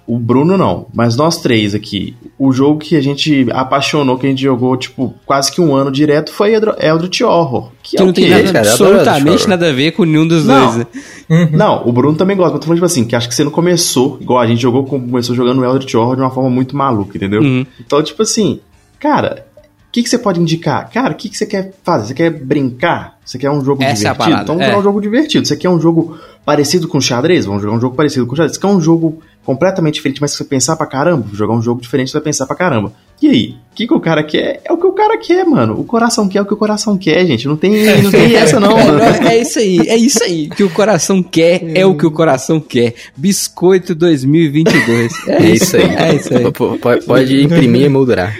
o Bruno não, mas nós três aqui. O jogo que a gente apaixonou, que a gente jogou, tipo, quase que um ano direto foi Eldritch Horror. Que, Que é não o tem nada, cara? Absolutamente nada a ver com nenhum dos Não. dois, né? Não, o Bruno também gosta, mas eu tô falando, tipo assim, que acho que você não começou, igual a gente jogou, começou jogando Eldritch Horror de uma forma muito maluca, entendeu? Uhum. Então, tipo assim, cara, o que, que você pode indicar? Cara, o que, que você quer fazer? Você quer brincar? Você quer um jogo Essa é a divertido? parada, então, é. vamos jogar um jogo divertido. Você quer um jogo parecido com xadrez? Vamos jogar um jogo parecido com xadrez. Você quer um jogo completamente diferente, mas que você vai pensar pra caramba? Jogar um jogo diferente, você vai pensar pra caramba. E aí? O que, que o cara quer? É o que o cara quer, mano. O coração quer o que o coração quer, gente. Não tem, não tem essa, não, mano. É, é isso aí, é isso aí. O que o coração quer é o que o coração quer. Biscoito 2022. É, É isso aí. É isso aí. P- Pode, pode imprimir e moldurar.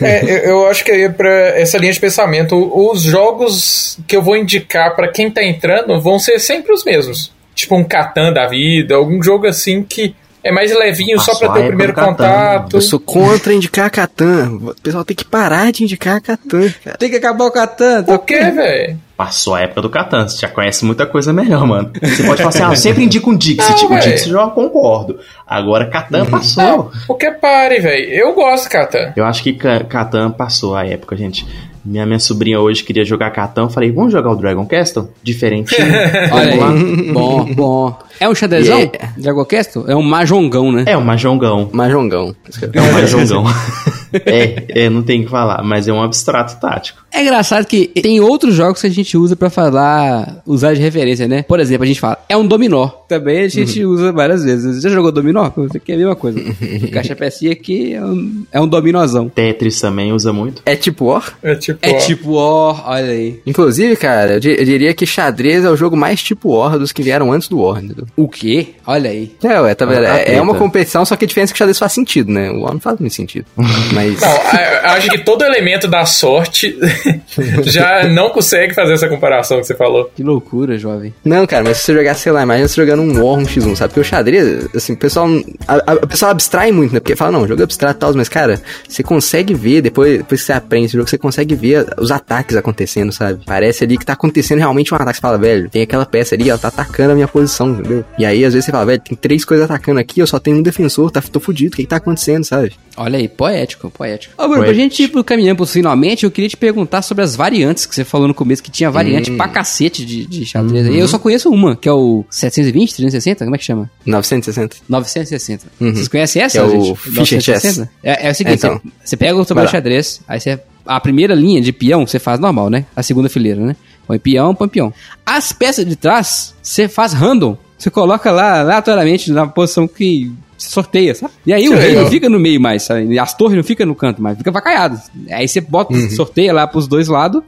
É, eu, acho que aí pra essa linha de pensamento, os jogos que eu vou indicar pra quem tá entrando vão ser sempre os mesmos. Tipo um Catan da vida, algum jogo assim que é mais levinho só pra ter a o primeiro do Catan. contato. Eu sou contra indicar Catan. O pessoal tem que parar de indicar Catan, cara. Tem que acabar o Catan. Por quê, velho? Passou a época do Catan, você já conhece muita coisa melhor, mano. Você pode falar assim, ah, eu sempre indico um Dixit. Não, o véi. Dixit eu já concordo. Agora Catan passou. Não, porque pare, velho. Eu gosto, Catan. Eu acho que Ca- Catan passou a época, gente. Minha, minha sobrinha hoje queria jogar. Eu falei, vamos jogar o Dragon Castle? Diferentinho. Olha Vamos lá. Bom, bom. É um xadrezão? Yeah. Dragon Castle? É um majongão, né? É um majongão. Majongão. É um majongão. é, é, não tem o que falar, mas é um abstrato tático. É engraçado que tem outros jogos que a gente usa pra falar, usar de referência, né? Por exemplo, a gente fala, é um dominó. Também a gente usa várias vezes. Você já jogou dominó? Isso aqui é a mesma coisa. Caixa pecinha aqui é um, é um dominózão. Tetris também usa muito. É tipo War? É tipo. É ó, tipo, ó, olha aí. Inclusive, cara, eu, di- eu diria que xadrez é o jogo mais tipo War dos que vieram antes do War, entendeu? O quê? Olha aí. É, ué, tá vendo? É, é uma competição, só que a diferença é que o xadrez faz sentido, né? O War não faz muito sentido. Mas. Não, a- acho que todo elemento da sorte já não consegue fazer essa comparação que você falou. Que loucura, jovem. Não, cara, mas se você jogar, sei lá, imagina você jogando um War, um X1, sabe? Porque o xadrez, assim, o pessoal. A, a- o pessoal abstrai muito, né? Porque fala, não, jogo abstrato e tal, mas, cara, você consegue ver, depois, depois que você aprende esse jogo, você consegue ver os ataques acontecendo, sabe? Parece ali que tá acontecendo realmente um ataque. Você fala, velho, tem aquela peça ali, ela tá atacando a minha posição, entendeu? E aí, às vezes, você fala, velho, tem três coisas atacando aqui, eu só tenho um defensor, tá, tô fudido, o que que tá acontecendo, sabe? Olha aí, poético, poético. Ô, Bruno, pra gente ir pro caminhando pros finalmente, eu queria te perguntar sobre as variantes que você falou no começo, que tinha variante pra cacete de, de xadrez. Eu só conheço uma, que é o 720, 360, como é que chama? 960. 960. Uhum. Vocês conhecem essa, É o? Fischer Chess. É, é o seguinte, Então. você, você pega o tabuleiro de xadrez, aí você... A primeira linha de peão você faz normal, né? A segunda fileira, né? Põe peão, põe peão. As peças de trás, você faz random. Você coloca lá aleatoriamente na posição que sorteia, sabe? E aí o rei não fica no meio mais, sabe? As torres não ficam no canto mais, fica vacaiado. Aí você bota, sorteia lá pros dois lados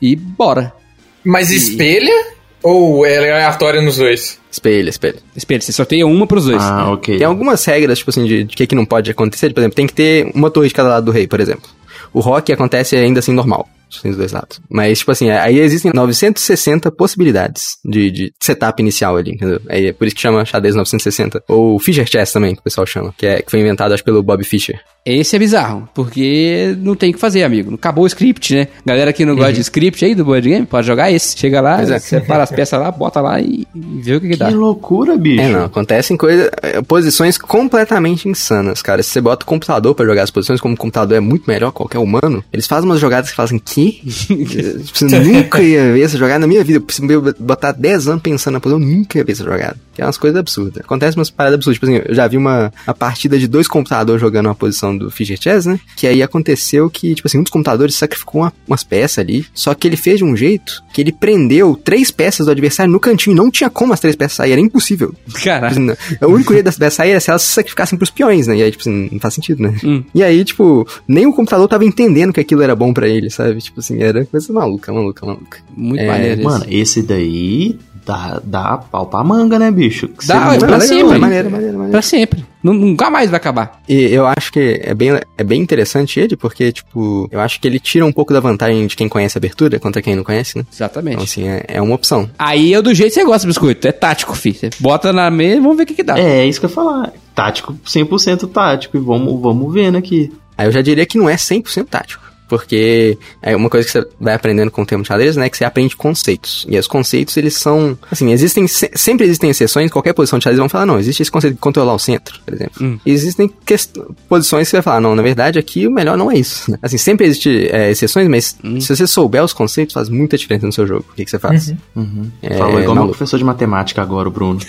e bora. Mas espelha Ou é aleatório nos dois? Espelho, espelho. Espera, você sorteia uma pros dois. Ah, ok. Tem algumas regras, tipo assim, de, de que, que não pode acontecer. Por exemplo, tem que ter uma torre de cada lado do rei, por exemplo. O rock acontece ainda assim normal. Dos dois lados. Mas, tipo assim, aí existem 960 possibilidades de, de setup inicial ali, entendeu? Aí é por isso que chama xadrez 960. Ou Fischer Chess também, que o pessoal chama. Que, é, que foi inventado, acho, pelo Bob Fischer. Esse é bizarro, porque não tem o que fazer, amigo. Acabou o script, né? Galera que não gosta de script aí do board game, pode jogar esse. Chega lá, é. separa as peças lá, bota lá e, e vê o que, que dá. Que loucura, bicho. É, não, acontecem coisas, é, posições completamente insanas, cara. Se você bota o computador pra jogar as posições, como o computador é muito melhor que qualquer humano, eles fazem umas jogadas que fazem Você nunca ia ver essa jogada na minha vida. Eu preciso botar 10 anos pensando na posição, eu nunca ia ver essa jogada. Que é umas coisas absurdas. Acontece umas paradas absurdas. Tipo assim, eu já vi uma, uma partida de dois computadores jogando uma posição do Fischer Chess, né? Que aí aconteceu que, tipo assim, um dos computadores sacrificou uma- umas peças ali. Só que ele fez de um jeito que ele prendeu três peças do adversário no cantinho. Não tinha como as três peças saírem, era impossível. Caralho. Tipo assim, O único jeito das peças saírem era se elas se sacrificassem pros peões, né? E aí, tipo assim, não faz sentido, né? Hum. E aí, tipo, nem o computador tava entendendo que aquilo era bom pra ele, sabe? Tipo assim, era coisa maluca, maluca, maluca. Muito É, maneiro Mano, esse. esse daí dá, dá pau pra manga, né, bicho? Que Dá, é pra sempre. é maneiro, maneiro, maneiro. Pra sempre. Nu- Nunca mais vai acabar. E eu acho que é bem, é bem interessante ele, porque, tipo, eu acho que ele tira um pouco da vantagem de quem conhece a abertura contra quem não conhece, né? Então, Exatamente. assim, é, é uma opção. Aí é do jeito que você gosta, biscoito. É tático, filho. Você bota na mesa e vamos ver o que, que dá. É, é isso que eu ia falar. Tático, 100% tático. E vamos, vamos vendo aqui. Aí eu já diria que não é 100% tático. Porque é uma coisa que você vai aprendendo com o tempo de xadrez, né? Que você aprende conceitos. E os conceitos, eles são... Assim, existem... se- Sempre existem exceções. Qualquer posição de xadrez vão falar, não, existe esse conceito de controlar o centro, por exemplo. Hum. E existem posições que você vai falar, não, na verdade, aqui o melhor não é isso. né? Assim, sempre existem exceções, mas se você souber os conceitos, faz muita diferença no seu jogo. O que, que você faz? É, Falou igual meu professor de matemática agora, o Bruno.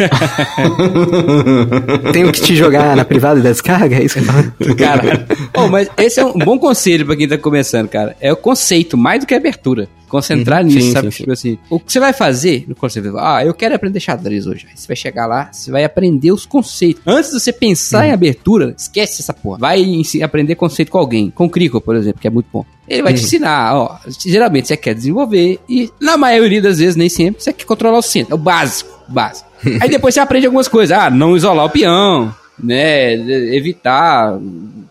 Tenho que te jogar na privada da descarga? É isso que eu falo? Cara, oh, mas esse é um bom conselho pra quem tá começando, cara. É o conceito, mais do que a abertura. Concentrar Uhum. nisso, Sim, sabe? sim, Tipo assim, o que você vai fazer no conceito? Ah, eu quero aprender xadrez hoje. Aí você vai chegar lá, você vai aprender os conceitos. Antes de você pensar Uhum. em abertura, esquece essa porra. Vai aprender conceito com alguém. Com o Crico, por exemplo, que é muito bom. Ele Uhum. vai te ensinar, ó. Geralmente você quer desenvolver e, na maioria das vezes, nem sempre, você quer controlar o centro. É o básico, o básico. Aí depois você aprende algumas coisas. Ah, não isolar o peão, né? Evitar,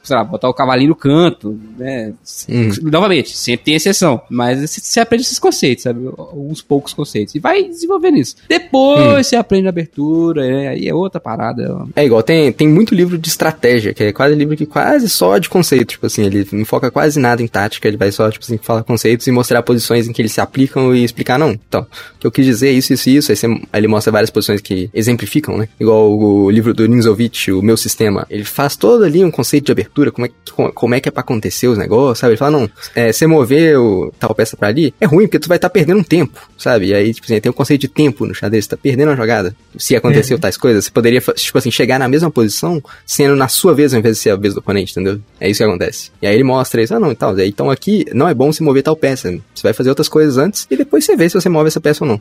sei lá, botar o cavalinho no canto, né? Hum. Novamente, sempre tem exceção. Mas você- você aprende esses conceitos, sabe? Alguns poucos conceitos. E vai desenvolvendo isso. Depois você aprende a abertura, né? aí é outra parada. É igual, tem, tem muito livro de estratégia, que é quase livro que quase só de conceito, tipo assim, ele não foca quase nada em tática, ele vai só, tipo assim, falar conceitos e mostrar posições em que eles se aplicam e explicar, não, então, o que eu quis dizer é isso, isso e isso, aí, você- aí ele mostra várias posições que exemplificam, né? Igual o livro do Ninzovich, o meu sistema, ele faz todo ali um conceito de abertura, como é, que- como, é que é pra acontecer os negócios, sabe? Ele fala, não, é, você mover o, tal peça pra ali, é ruim, porque tu vai estar perdendo um tempo, sabe? E aí, tipo assim, tem o conceito de tempo no xadrez, você tá perdendo a jogada. Se aconteceu tais coisas, você poderia, tipo assim, chegar na mesma posição, sendo na sua vez ao invés de ser a vez do oponente, entendeu? É isso que acontece. E aí ele mostra isso, ah não, então, então aqui não é bom você mover tal peça, você vai fazer outras coisas antes e depois você vê se você move essa peça ou não.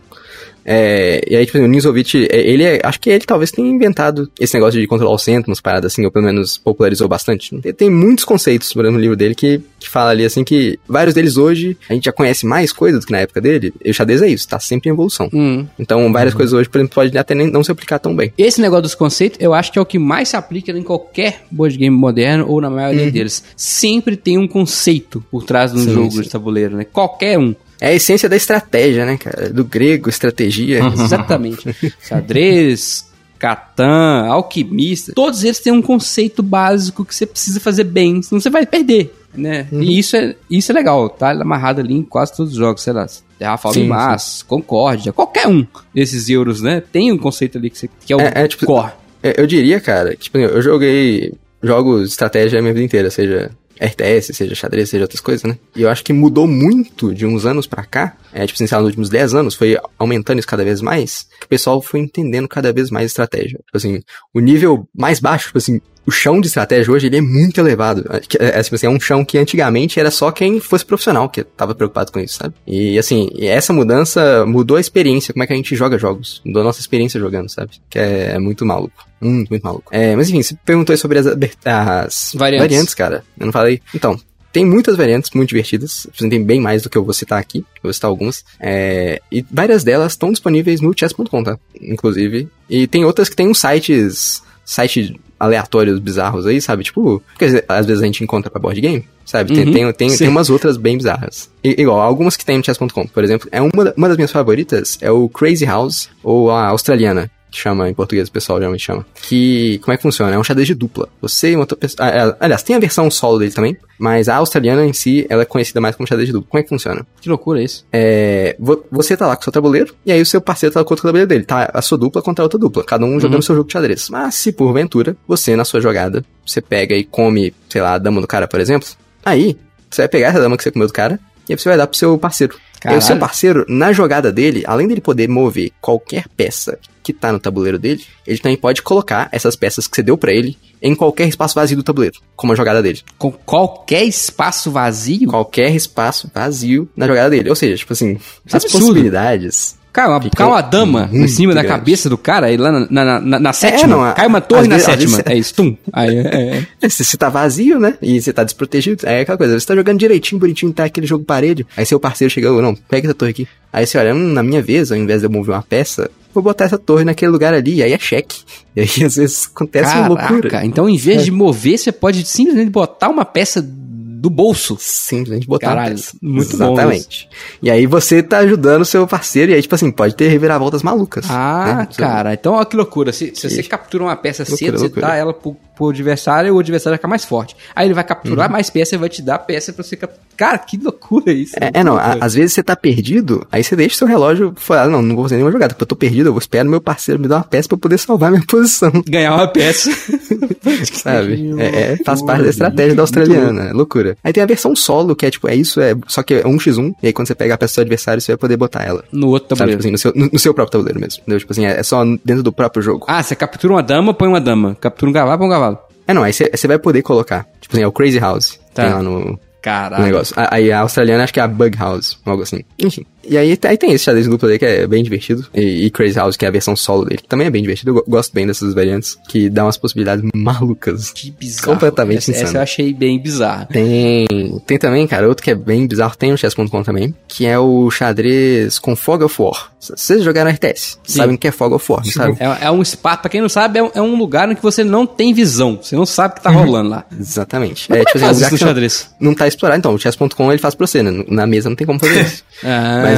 É, e aí, tipo, o Ninzovich, é, ele é, acho que ele talvez tenha inventado esse negócio de controlar o centro, umas paradas assim, ou pelo menos popularizou bastante. Tem, tem muitos conceitos, por exemplo, no livro dele que, que fala ali, assim, que vários deles hoje, a gente já conhece mais coisas do que na época dele, e o xadrez é isso, tá sempre em evolução. Hum. Então, várias coisas hoje, por exemplo, pode até nem, não se aplicar tão bem. Esse negócio dos conceitos, eu acho que é o que mais se aplica em qualquer board game moderno ou na maioria deles. Sempre tem um conceito por trás de um Sim, jogo sim. de tabuleiro, né? Qualquer um. É a essência da estratégia, né, cara? Do grego, estratégia. Exatamente. Xadrez, Catan, Alquimista, todos eles têm um conceito básico que você precisa fazer bem, senão você vai perder. Né? E isso é, isso é legal, tá amarrado ali em quase todos os jogos, sei lá, Rafael Sim, Mas, Concórdia, qualquer um desses euros, né? Tem um conceito ali que, você, que é o É, é, tipo, core. É, Eu diria, cara, que tipo, eu joguei jogos estratégia a minha vida inteira, seja RTS, seja xadrez, seja outras coisas, né? E eu acho que mudou muito de uns anos pra cá, é, tipo assim, lá, nos últimos 10 anos, foi aumentando isso cada vez mais, que o pessoal foi entendendo cada vez mais estratégia. Tipo assim, o nível mais baixo, tipo assim, o chão de estratégia hoje, ele é muito elevado. É, que- é, tipo assim, é um chão que antigamente era só quem fosse profissional que tava preocupado com isso, sabe? E assim, essa mudança mudou a experiência, como é que a gente joga jogos. Mudou a nossa experiência jogando, sabe? Que é, é muito maluco. Muito, muito maluco. É, mas enfim, você perguntou aí sobre as, as Variantes. cara. Eu não falei. Então, tem muitas variantes muito divertidas. Tem bem mais do que eu vou citar aqui. Eu vou citar algumas. É, e várias delas estão disponíveis no chess.com, tá? Inclusive. E tem outras que tem uns sites. Sites aleatórios bizarros aí, sabe? Tipo, que às vezes a gente encontra pra board game, sabe? Tem, Uhum, tem, tem, sim. tem umas outras bem bizarras. I- igual, algumas que tem no chess.com, por exemplo, é uma, uma das minhas favoritas é o Crazy House, ou a australiana, que chama em português, o pessoal geralmente chama. Que, como é que funciona? É um xadrez de dupla. Você e uma outra pessoa... ah, ah, aliás, tem a versão solo dele também, mas a australiana em si, ela é conhecida mais como xadrez de dupla. Como é que funciona? Que loucura isso. É, vo- você tá lá com o seu tabuleiro, e aí o seu parceiro tá com o outro tabuleiro dele. Tá a sua dupla contra a outra dupla, cada um jogando seu jogo de xadrez. Mas se porventura, você na sua jogada, você pega e come, sei lá, a dama do cara, por exemplo, aí você vai pegar essa dama que você comeu do cara, e aí você vai dar pro seu parceiro. E aí o seu Caralho. parceiro, na jogada dele, além dele poder mover qualquer peça que tá no tabuleiro dele, ele também pode colocar essas peças que você deu pra ele em qualquer espaço vazio do tabuleiro, como a jogada dele. Com qualquer espaço vazio? Qualquer espaço vazio na jogada dele. Ou seja, tipo assim, é as absurdo. possibilidades Cara, uma, cai uma dama em cima da grandes. cabeça do cara e lá na, na, na- na sétima. não, a- cai uma torre na vezes- sétima. É isso, tum. Aí, é, é. É, Se você tá vazio, né? E você tá desprotegido, é aquela coisa. Você tá jogando direitinho, bonitinho, tá aquele jogo parelho. Aí seu parceiro chega, "Ô, não, pega essa torre aqui. Aí você olha, hum, na minha vez, ao invés de eu mover uma peça, vou botar essa torre naquele lugar ali. E aí é cheque. E aí às vezes acontece uma loucura. Caraca, então em vez de mover, você pode simplesmente botar uma peça do bolso. Simplesmente botar Caralho, muito bom Exatamente. E aí você tá ajudando o seu parceiro, e aí, tipo assim, pode ter reviravoltas malucas. Ah, né? cara, então olha que loucura. Se, se você captura uma peça Loucura, cedo, você loucura. dá ela pro, pro adversário, o adversário vai ficar mais forte. Aí ele vai capturar mais peça e vai te dar peça pra você capturar. Cara, que loucura isso. Uhum. É, é, não, a- às vezes você tá perdido, aí você deixa o seu relógio falar, não, não vou fazer nenhuma jogada, porque eu tô perdido, eu vou esperar meu parceiro me dar uma peça pra eu poder salvar minha posição. Ganhar uma peça. Sabe? É, é, faz parte da estratégia da australiana, é loucura. Aí tem a versão solo, que é tipo, é isso, é só que é 1x1, e aí quando você pega a peça do seu adversário, você vai poder botar ela. no outro Sabe, tipo tabuleiro. assim, no seu, no, no seu próprio tabuleiro mesmo. Entendeu? Tipo assim, é, é só dentro do próprio jogo. Ah, você captura uma dama, põe uma dama. Captura um cavalo, põe um cavalo. É, não, aí você vai poder colocar. Tipo assim, é o Crazy House. Tá. Tem lá no, no Caralho. negócio. A- Aí a australiana acho que é a Bug House, algo assim. Enfim. E aí, aí tem esse xadrez duplo aí que é bem divertido. E, e Crazy House, que é a versão solo dele, que também é bem divertido. Eu go- gosto bem dessas variantes, que dá umas possibilidades malucas. Que bizarro. Completamente essa, essa insano. eu achei bem bizarra. Tem, tem também, cara, outro que é bem bizarro, tem no chess.com também, que é o xadrez com Fog of War. Vocês jogaram RTS, Sim. sabem o que é Fog of War, não sabe? É, é um espaço, pra quem não sabe, é um, é um lugar em que você não tem visão. Você não sabe o que tá rolando lá. Exatamente. Mas é que faz um lugar que não- xadrez? Não tá explorado, então, o chess.com ele faz pra você, né? Na mesa não tem como fazer isso. Ah. Mas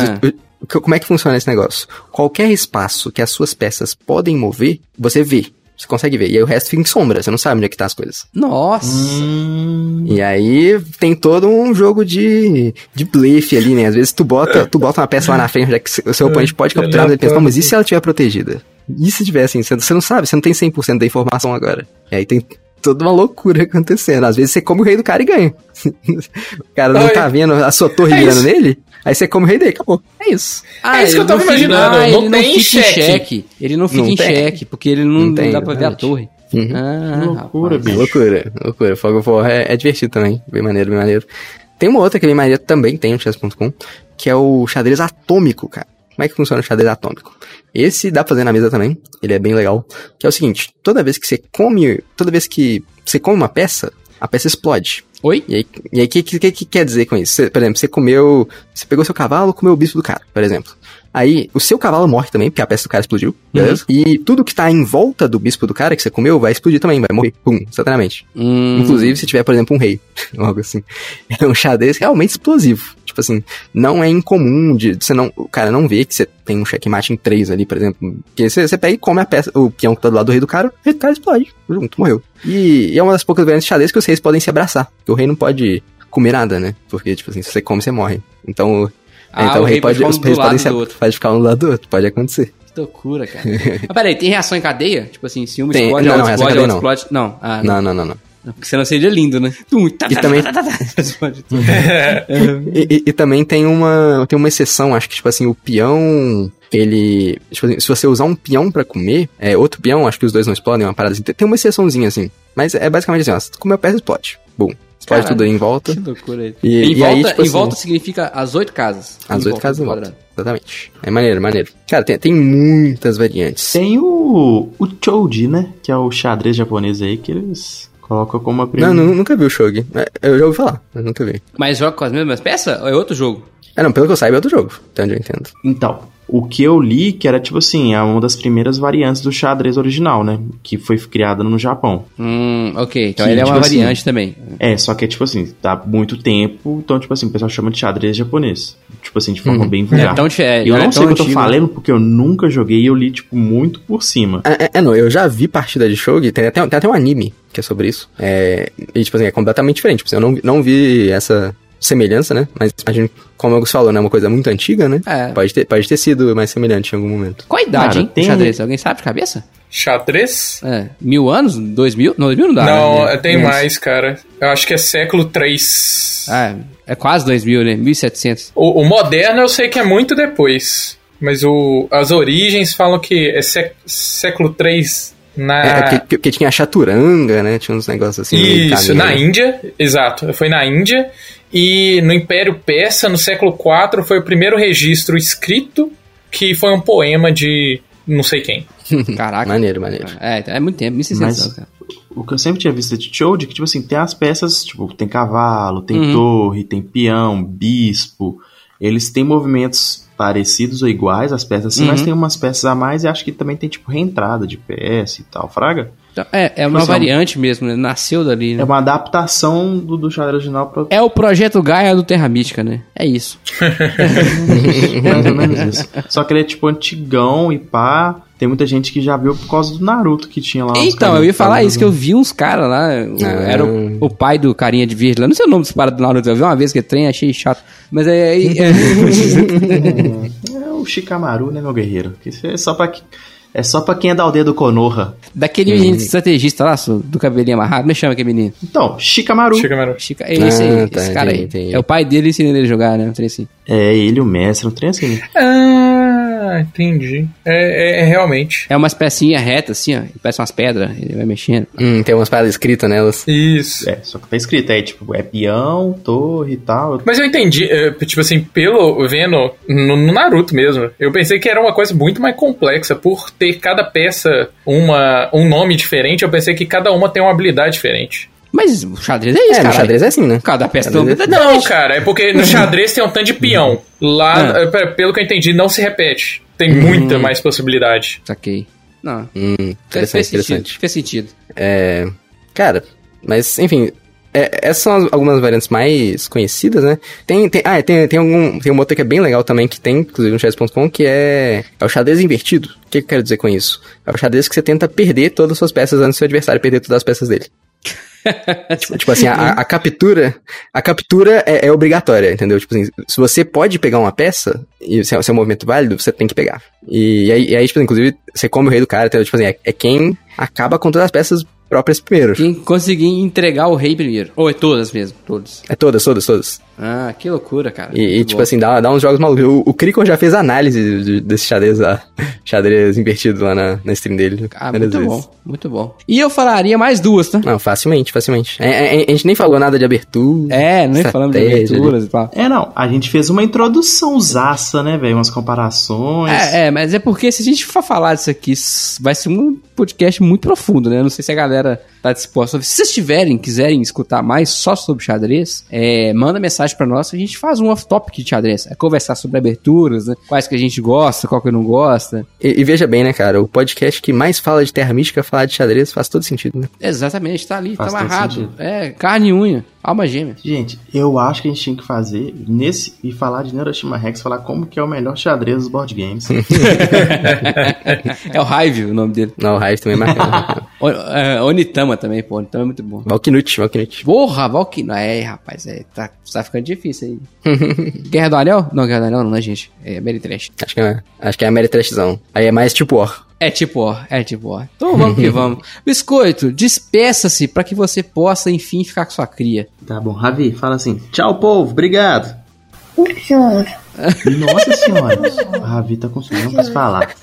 o que- como é que funciona esse negócio? Qualquer espaço que as suas peças podem mover, você vê. Você consegue ver. E aí o resto fica em sombra, você não sabe onde é que tá as coisas. Nossa. E aí tem todo um jogo de, de blefe ali, né? Às vezes tu bota, tu bota uma peça lá na frente, já que o seu oponente pode capturar, ele pensa, não, mas e se ela estiver protegida? E se tiver assim? Você não sabe, você não tem 100% da informação agora. E aí tem toda uma loucura acontecendo. Às vezes você come o rei do cara e ganha. o cara não Oi. tá vendo a sua torre É virando isso. nele, aí você come o rei dele, acabou. É isso. Ah, É isso que eu tava não fica- imaginando, ah, não ele tem fica em cheque. cheque. Ele não fica Não em tem. cheque, porque ele não, Não tem, dá pra ver a torre. Uhum. Ah, Loucura, rapaz. bicho. Loucura, loucura. Fog of War é, é divertido também. Bem maneiro, bem maneiro. Tem uma outra que é bem maneiro também, tem no chess.com, que é o xadrez atômico, cara. Como é que funciona o xadrez atômico? Esse dá pra fazer na mesa também, ele é bem legal. Que é o seguinte, toda vez que você come, toda vez que você come uma peça, a peça explode. Oi? E aí, o que, que, que, que quer dizer com isso? Você, por exemplo, você comeu. Você pegou seu cavalo, comeu o bispo do cara, por exemplo. Aí, o seu cavalo morre também, porque a peça do cara explodiu, beleza? E tudo que tá em volta do bispo do cara que você comeu vai explodir também, vai morrer. Pum, instantaneamente. Hum, Inclusive, se tiver, por exemplo, um rei, algo assim. É um xadrez realmente explosivo. Tipo assim, não é incomum de você não. O cara não vê que você tem um checkmate em 3 ali, por exemplo. Porque você, você pega e come a peça, o peão que tá do lado do rei do cara, o rei do cara explode. Junto, morreu. E, e é uma das poucas variantes de xadrez que os reis podem se abraçar. Porque o rei não pode comer nada, né? Porque, tipo assim, se você come, você morre. Então. Ah, então o rei pode pode. ficar Os um reis do podem lado se do outro. pode ficar um do lado do outro. Pode acontecer. Que loucura, cara. Mas peraí, tem reação em cadeia? Tipo assim, se uma Tem- explode, não, não, explode, cadeia explode. Não, ah, não. Não, não, não, não. Porque senão seria lindo, né? Tá, E tá, também- tá. Explode tudo. E, e- e também tem uma, tem uma exceção, acho que, tipo assim, o peão, ele, tipo assim, se você usar um peão pra comer, é, outro peão, acho que os dois não explodem, uma parada assim, tem uma exceçãozinha assim, mas é basicamente assim, ó, se tu comer a peça, explode, bum, explode Caralho. tudo aí em volta, Que loucura aí. E- em e volta, aí, tipo em assim- volta significa as oito casas. as oito casas em volta, quadrado. exatamente, é maneiro, maneiro. Cara, tem, tem muitas variantes. Tem o, o Choji, né? Que é o xadrez japonês aí, que eles Coloca como a primeira. Não, nu- nunca vi o Shogi. É, Eu já ouvi falar, mas nunca vi. Mas joga com as mesmas peças ou é outro jogo? É, não, pelo que eu saiba é outro jogo, até onde eu entendo. Então, o que eu li que era tipo assim, é uma das primeiras variantes do xadrez original, né? Que foi criada no Japão. Hum, ok. Então Que, ele é uma tipo assim, variante também. É, só que é tipo assim, tá muito tempo, então tipo assim, o pessoal chama de xadrez japonês. Tipo assim, de forma bem vulgar. É tão é, eu não é não sei o que eu tô né? falando porque eu nunca joguei e eu li, tipo, muito por cima. É, é, é, não, eu já vi partida de Shogi, tem até, tem até um anime que é sobre isso. É, e, tipo assim, é completamente diferente. Tipo assim, eu não, não vi essa semelhança, né? Mas imagino, como o Augusto falou, né? Uma coisa muito antiga, né? É. Pode, ter, pode ter sido mais semelhante em algum momento. Qual a idade, Cara, hein? tem- Xadrez? Alguém sabe de cabeça? Xadrez? É, mil anos? Dois mil? Não, dois mil não dá. não, né? tem Menos. mais, cara. Eu acho que é século 3. É, é quase dois mil, né? Mil e setecentos. O, o moderno eu sei que é muito depois. Mas o, as origens falam que é sé- século 3 na. É, é porque, porque tinha a chaturanga, né? Tinha uns negócios assim. Isso, caminho, na né? Índia, exato. Foi na Índia. E no Império Persa, no século IV, foi o primeiro registro escrito que foi um poema de não sei quem. Caraca. Maneiro, maneiro. É, é muito tempo, 1600 Mas- anos, cara. O que eu sempre tinha visto de Choji, que, tipo assim, tem as peças, tipo, tem cavalo, tem Uhum. torre, tem peão, bispo. Eles têm movimentos parecidos ou iguais, as peças assim, Uhum. mas tem umas peças a mais e acho que também tem, tipo, reentrada de peça e tal. Fraga? Então, é, é uma assim, variante mesmo, né? Nasceu dali, né? É uma adaptação do, do xadrez original pra É o projeto Gaia do Terra Mística, né? É isso. mais ou menos isso. Só que ele é, tipo, antigão e pá. Tem muita gente que já viu por causa do Naruto que tinha lá. Então, caras eu ia falar isso, que eu vi uns caras lá. Ah. Era o, o pai do carinha de verde lá. Não sei o nome desse parado do Naruto. Eu vi uma vez que trem, achei chato. Mas é. é, é- É o Shikamaru, né, meu guerreiro? Que isso é só pra, que- é só pra quem é da aldeia do Konoha. daquele menino estrategista lá, do cabelinho amarrado. Como é chama aquele menino? Então, Shikamaru. Mano. Chica, é esse aí, Ah, tá, esse cara aí. entendi, entendi. É o pai dele ensinando ele a jogar, né? Um trem assim. É ele, o mestre, um trem assim. né? Ah, entendi. É, é- é realmente. É umas pecinhas retas, assim, ó. Parece umas pedras, ele vai mexendo. Hum, tem umas paradas escritas nelas. Isso. É, só que tá escrito aí, tipo, é peão, torre e tal. Mas eu entendi, é, tipo assim, pelo vendo no, no Naruto mesmo, eu pensei que era uma coisa muito mais complexa. Por ter cada peça uma, um nome diferente, eu pensei que cada uma tem uma habilidade diferente. Mas o xadrez é isso, É, cara. xadrez é assim, né? Cada peça tem é- habilidade Não, cara, é porque no xadrez tem um tanto de peão. Lá, Ah. é, pe- pelo que eu entendi, não se repete. Tem muita mais possibilidade. Saquei. Não. Hum, Fez, interessante, fez sentido. interessante. Fez sentido. É, cara, mas enfim, é, essas são as- algumas variantes mais conhecidas, né? Tem, tem, ah, tem, tem, algum, tem uma outra que é bem legal também, que tem, inclusive no chess.com, que é, é o xadrez invertido. O que, que eu quero dizer com isso? É o xadrez que você tenta perder todas as suas peças antes do seu adversário perder todas as peças dele. Tipo, tipo assim, a, a captura, a captura é, é obrigatória, entendeu? Tipo assim, se você pode pegar uma peça, e se é, se é um movimento válido, você tem que pegar. E, aí, e aí, tipo, inclusive, você come o rei do cara, entendeu? Tipo assim, é, é quem acaba com todas as peças próprias primeiro. Quem conseguir entregar o rei primeiro. Ou é todas mesmo? Todas. É todas, todas, todas. Ah, que loucura, cara. E, e, tipo assim, dá, dá uns jogos malucos. O, o Krikor já fez análise de- desse xadrez lá. Xadrez invertido lá na, na stream dele. Ah, muito vezes. bom, muito bom. E eu falaria mais duas, tá? Não, facilmente, facilmente. É, é, a gente nem falou nada de abertura. É, nem falamos de aberturas e tal. É, não, a gente fez uma introdução zaça, né, velho? Umas comparações. É, é, mas é porque se a gente for falar disso aqui, vai ser um podcast muito profundo, né? Eu Não sei se a galera tá disposta. Se vocês tiverem, quiserem escutar mais só sobre xadrez, é, manda mensagem pra nós, a gente faz um off-topic de xadrez. É conversar sobre aberturas, né? Quais que a gente gosta, qual que não gosta. E, e veja bem, né, cara? O podcast que mais fala de Terra Mística, falar de xadrez, faz todo sentido, né? Exatamente, tá ali, Faz tá amarrado. sentido. É, carne e unha, alma gêmea. Gente, eu acho que a gente tinha que fazer nesse e falar de Neuroshima Rex, falar como que é o melhor xadrez dos board games. é o Hive o nome dele. Não, o Hive também é marcado. O, é, Onitama também, pô. Onitama é muito bom. Valknut, Valknut. Porra, Valkyrie. É, rapaz, é, tá, tá ficando difícil aí. Guerra do Anel? Não, Guerra do Anel não, né, gente? É Meritrash. Acho que é, acho que é a Meritrashzão. Aí é mais tipo War. É tipo ó, é tipo ó. Então vamos que vamos. Biscoito, despeça-se pra que você possa, enfim, ficar com sua cria. tá bom, Ravi, fala assim: tchau, povo, obrigado. Juro, Nossa senhora, o Ravi tá com sono, não posso falar.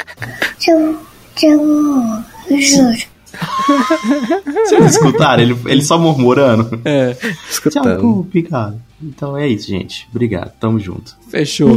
eu, eu juro. Vocês escutaram? Ele, ele só murmurando. É, Tchau, Escutando. Cup, cara. Então é isso, gente. Obrigado. Tamo junto. fechou.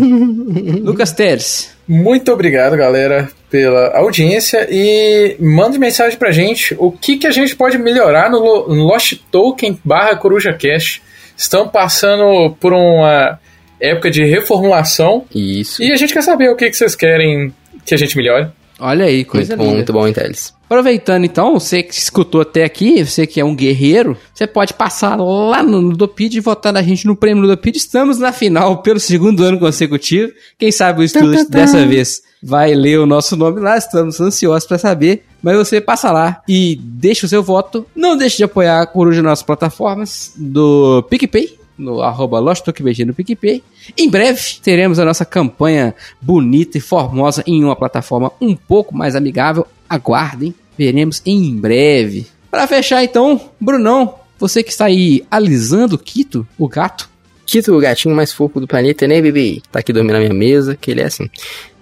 Lucas Teres. Muito obrigado, galera, pela audiência e mande mensagem pra gente o que, que a gente pode melhorar no Lo- no Lost Token barra Coruja Cash. Estamos passando por uma época de reformulação Isso. e a gente quer saber o que, que vocês querem que a gente melhore. Olha aí, coisa Muito bom, linda. muito bom, Intelis. Aproveitando então, você que escutou até aqui, você que é um guerreiro, você pode passar lá no Ludopid e votar na gente no prêmio Ludopid. Estamos na final pelo segundo ano consecutivo. Quem sabe o estúdio dessa vez vai ler o nosso nome lá, estamos ansiosos para saber. Mas você passa lá e deixa o seu voto. Não deixe de apoiar a Coruja nas nossas plataformas do PicPay, no arroba LostTalkBG no PicPay. Em breve teremos a nossa campanha bonita e formosa em uma plataforma um pouco mais amigável. Aguardem, veremos em breve. Para fechar então, Brunão, você que está aí alisando o Quito, o gato. Quito, o gatinho mais fofo do planeta, né, bebê? Tá aqui dormindo na minha mesa, que ele é assim.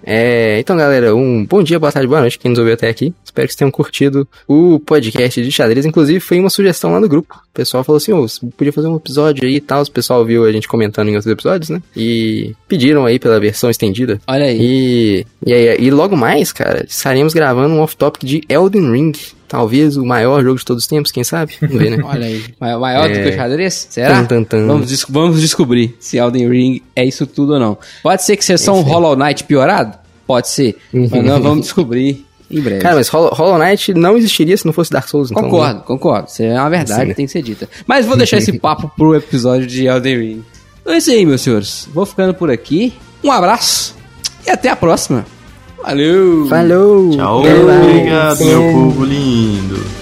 É, então, galera, um bom dia, boa tarde, boa noite, quem nos ouviu até aqui. Espero que vocês tenham curtido o podcast de xadrez. Inclusive, foi uma sugestão lá no grupo. O pessoal falou assim, ô, você podia fazer um episódio aí e tal. O pessoal viu a gente comentando em outros episódios, né? E pediram aí pela versão estendida. Olha aí. E, e, aí- e logo mais, cara, estaremos gravando um off-topic de Elden Ring. Talvez o maior jogo de todos os tempos, quem sabe? Vamos ver, né? Olha aí. Maior, maior do É. que o xadrez? Será? Tan, tan, tan. Vamos, des- vamos descobrir se Elden Ring é isso tudo ou não. Pode ser que seja só um Hollow Knight piorado? Pode ser. Mas nós vamos descobrir em breve. Cara, mas Hollow, Hollow Knight não existiria se não fosse Dark Souls, então. Concordo, concordo. Isso é uma verdade, Sim, né? tem que ser dita. Mas vou deixar esse papo pro episódio de Elden Ring. Então é isso aí, meus senhores. Vou ficando por aqui. Um abraço e até a próxima. Valeu! Falou! Tchau. Obrigado, meu povo lindo.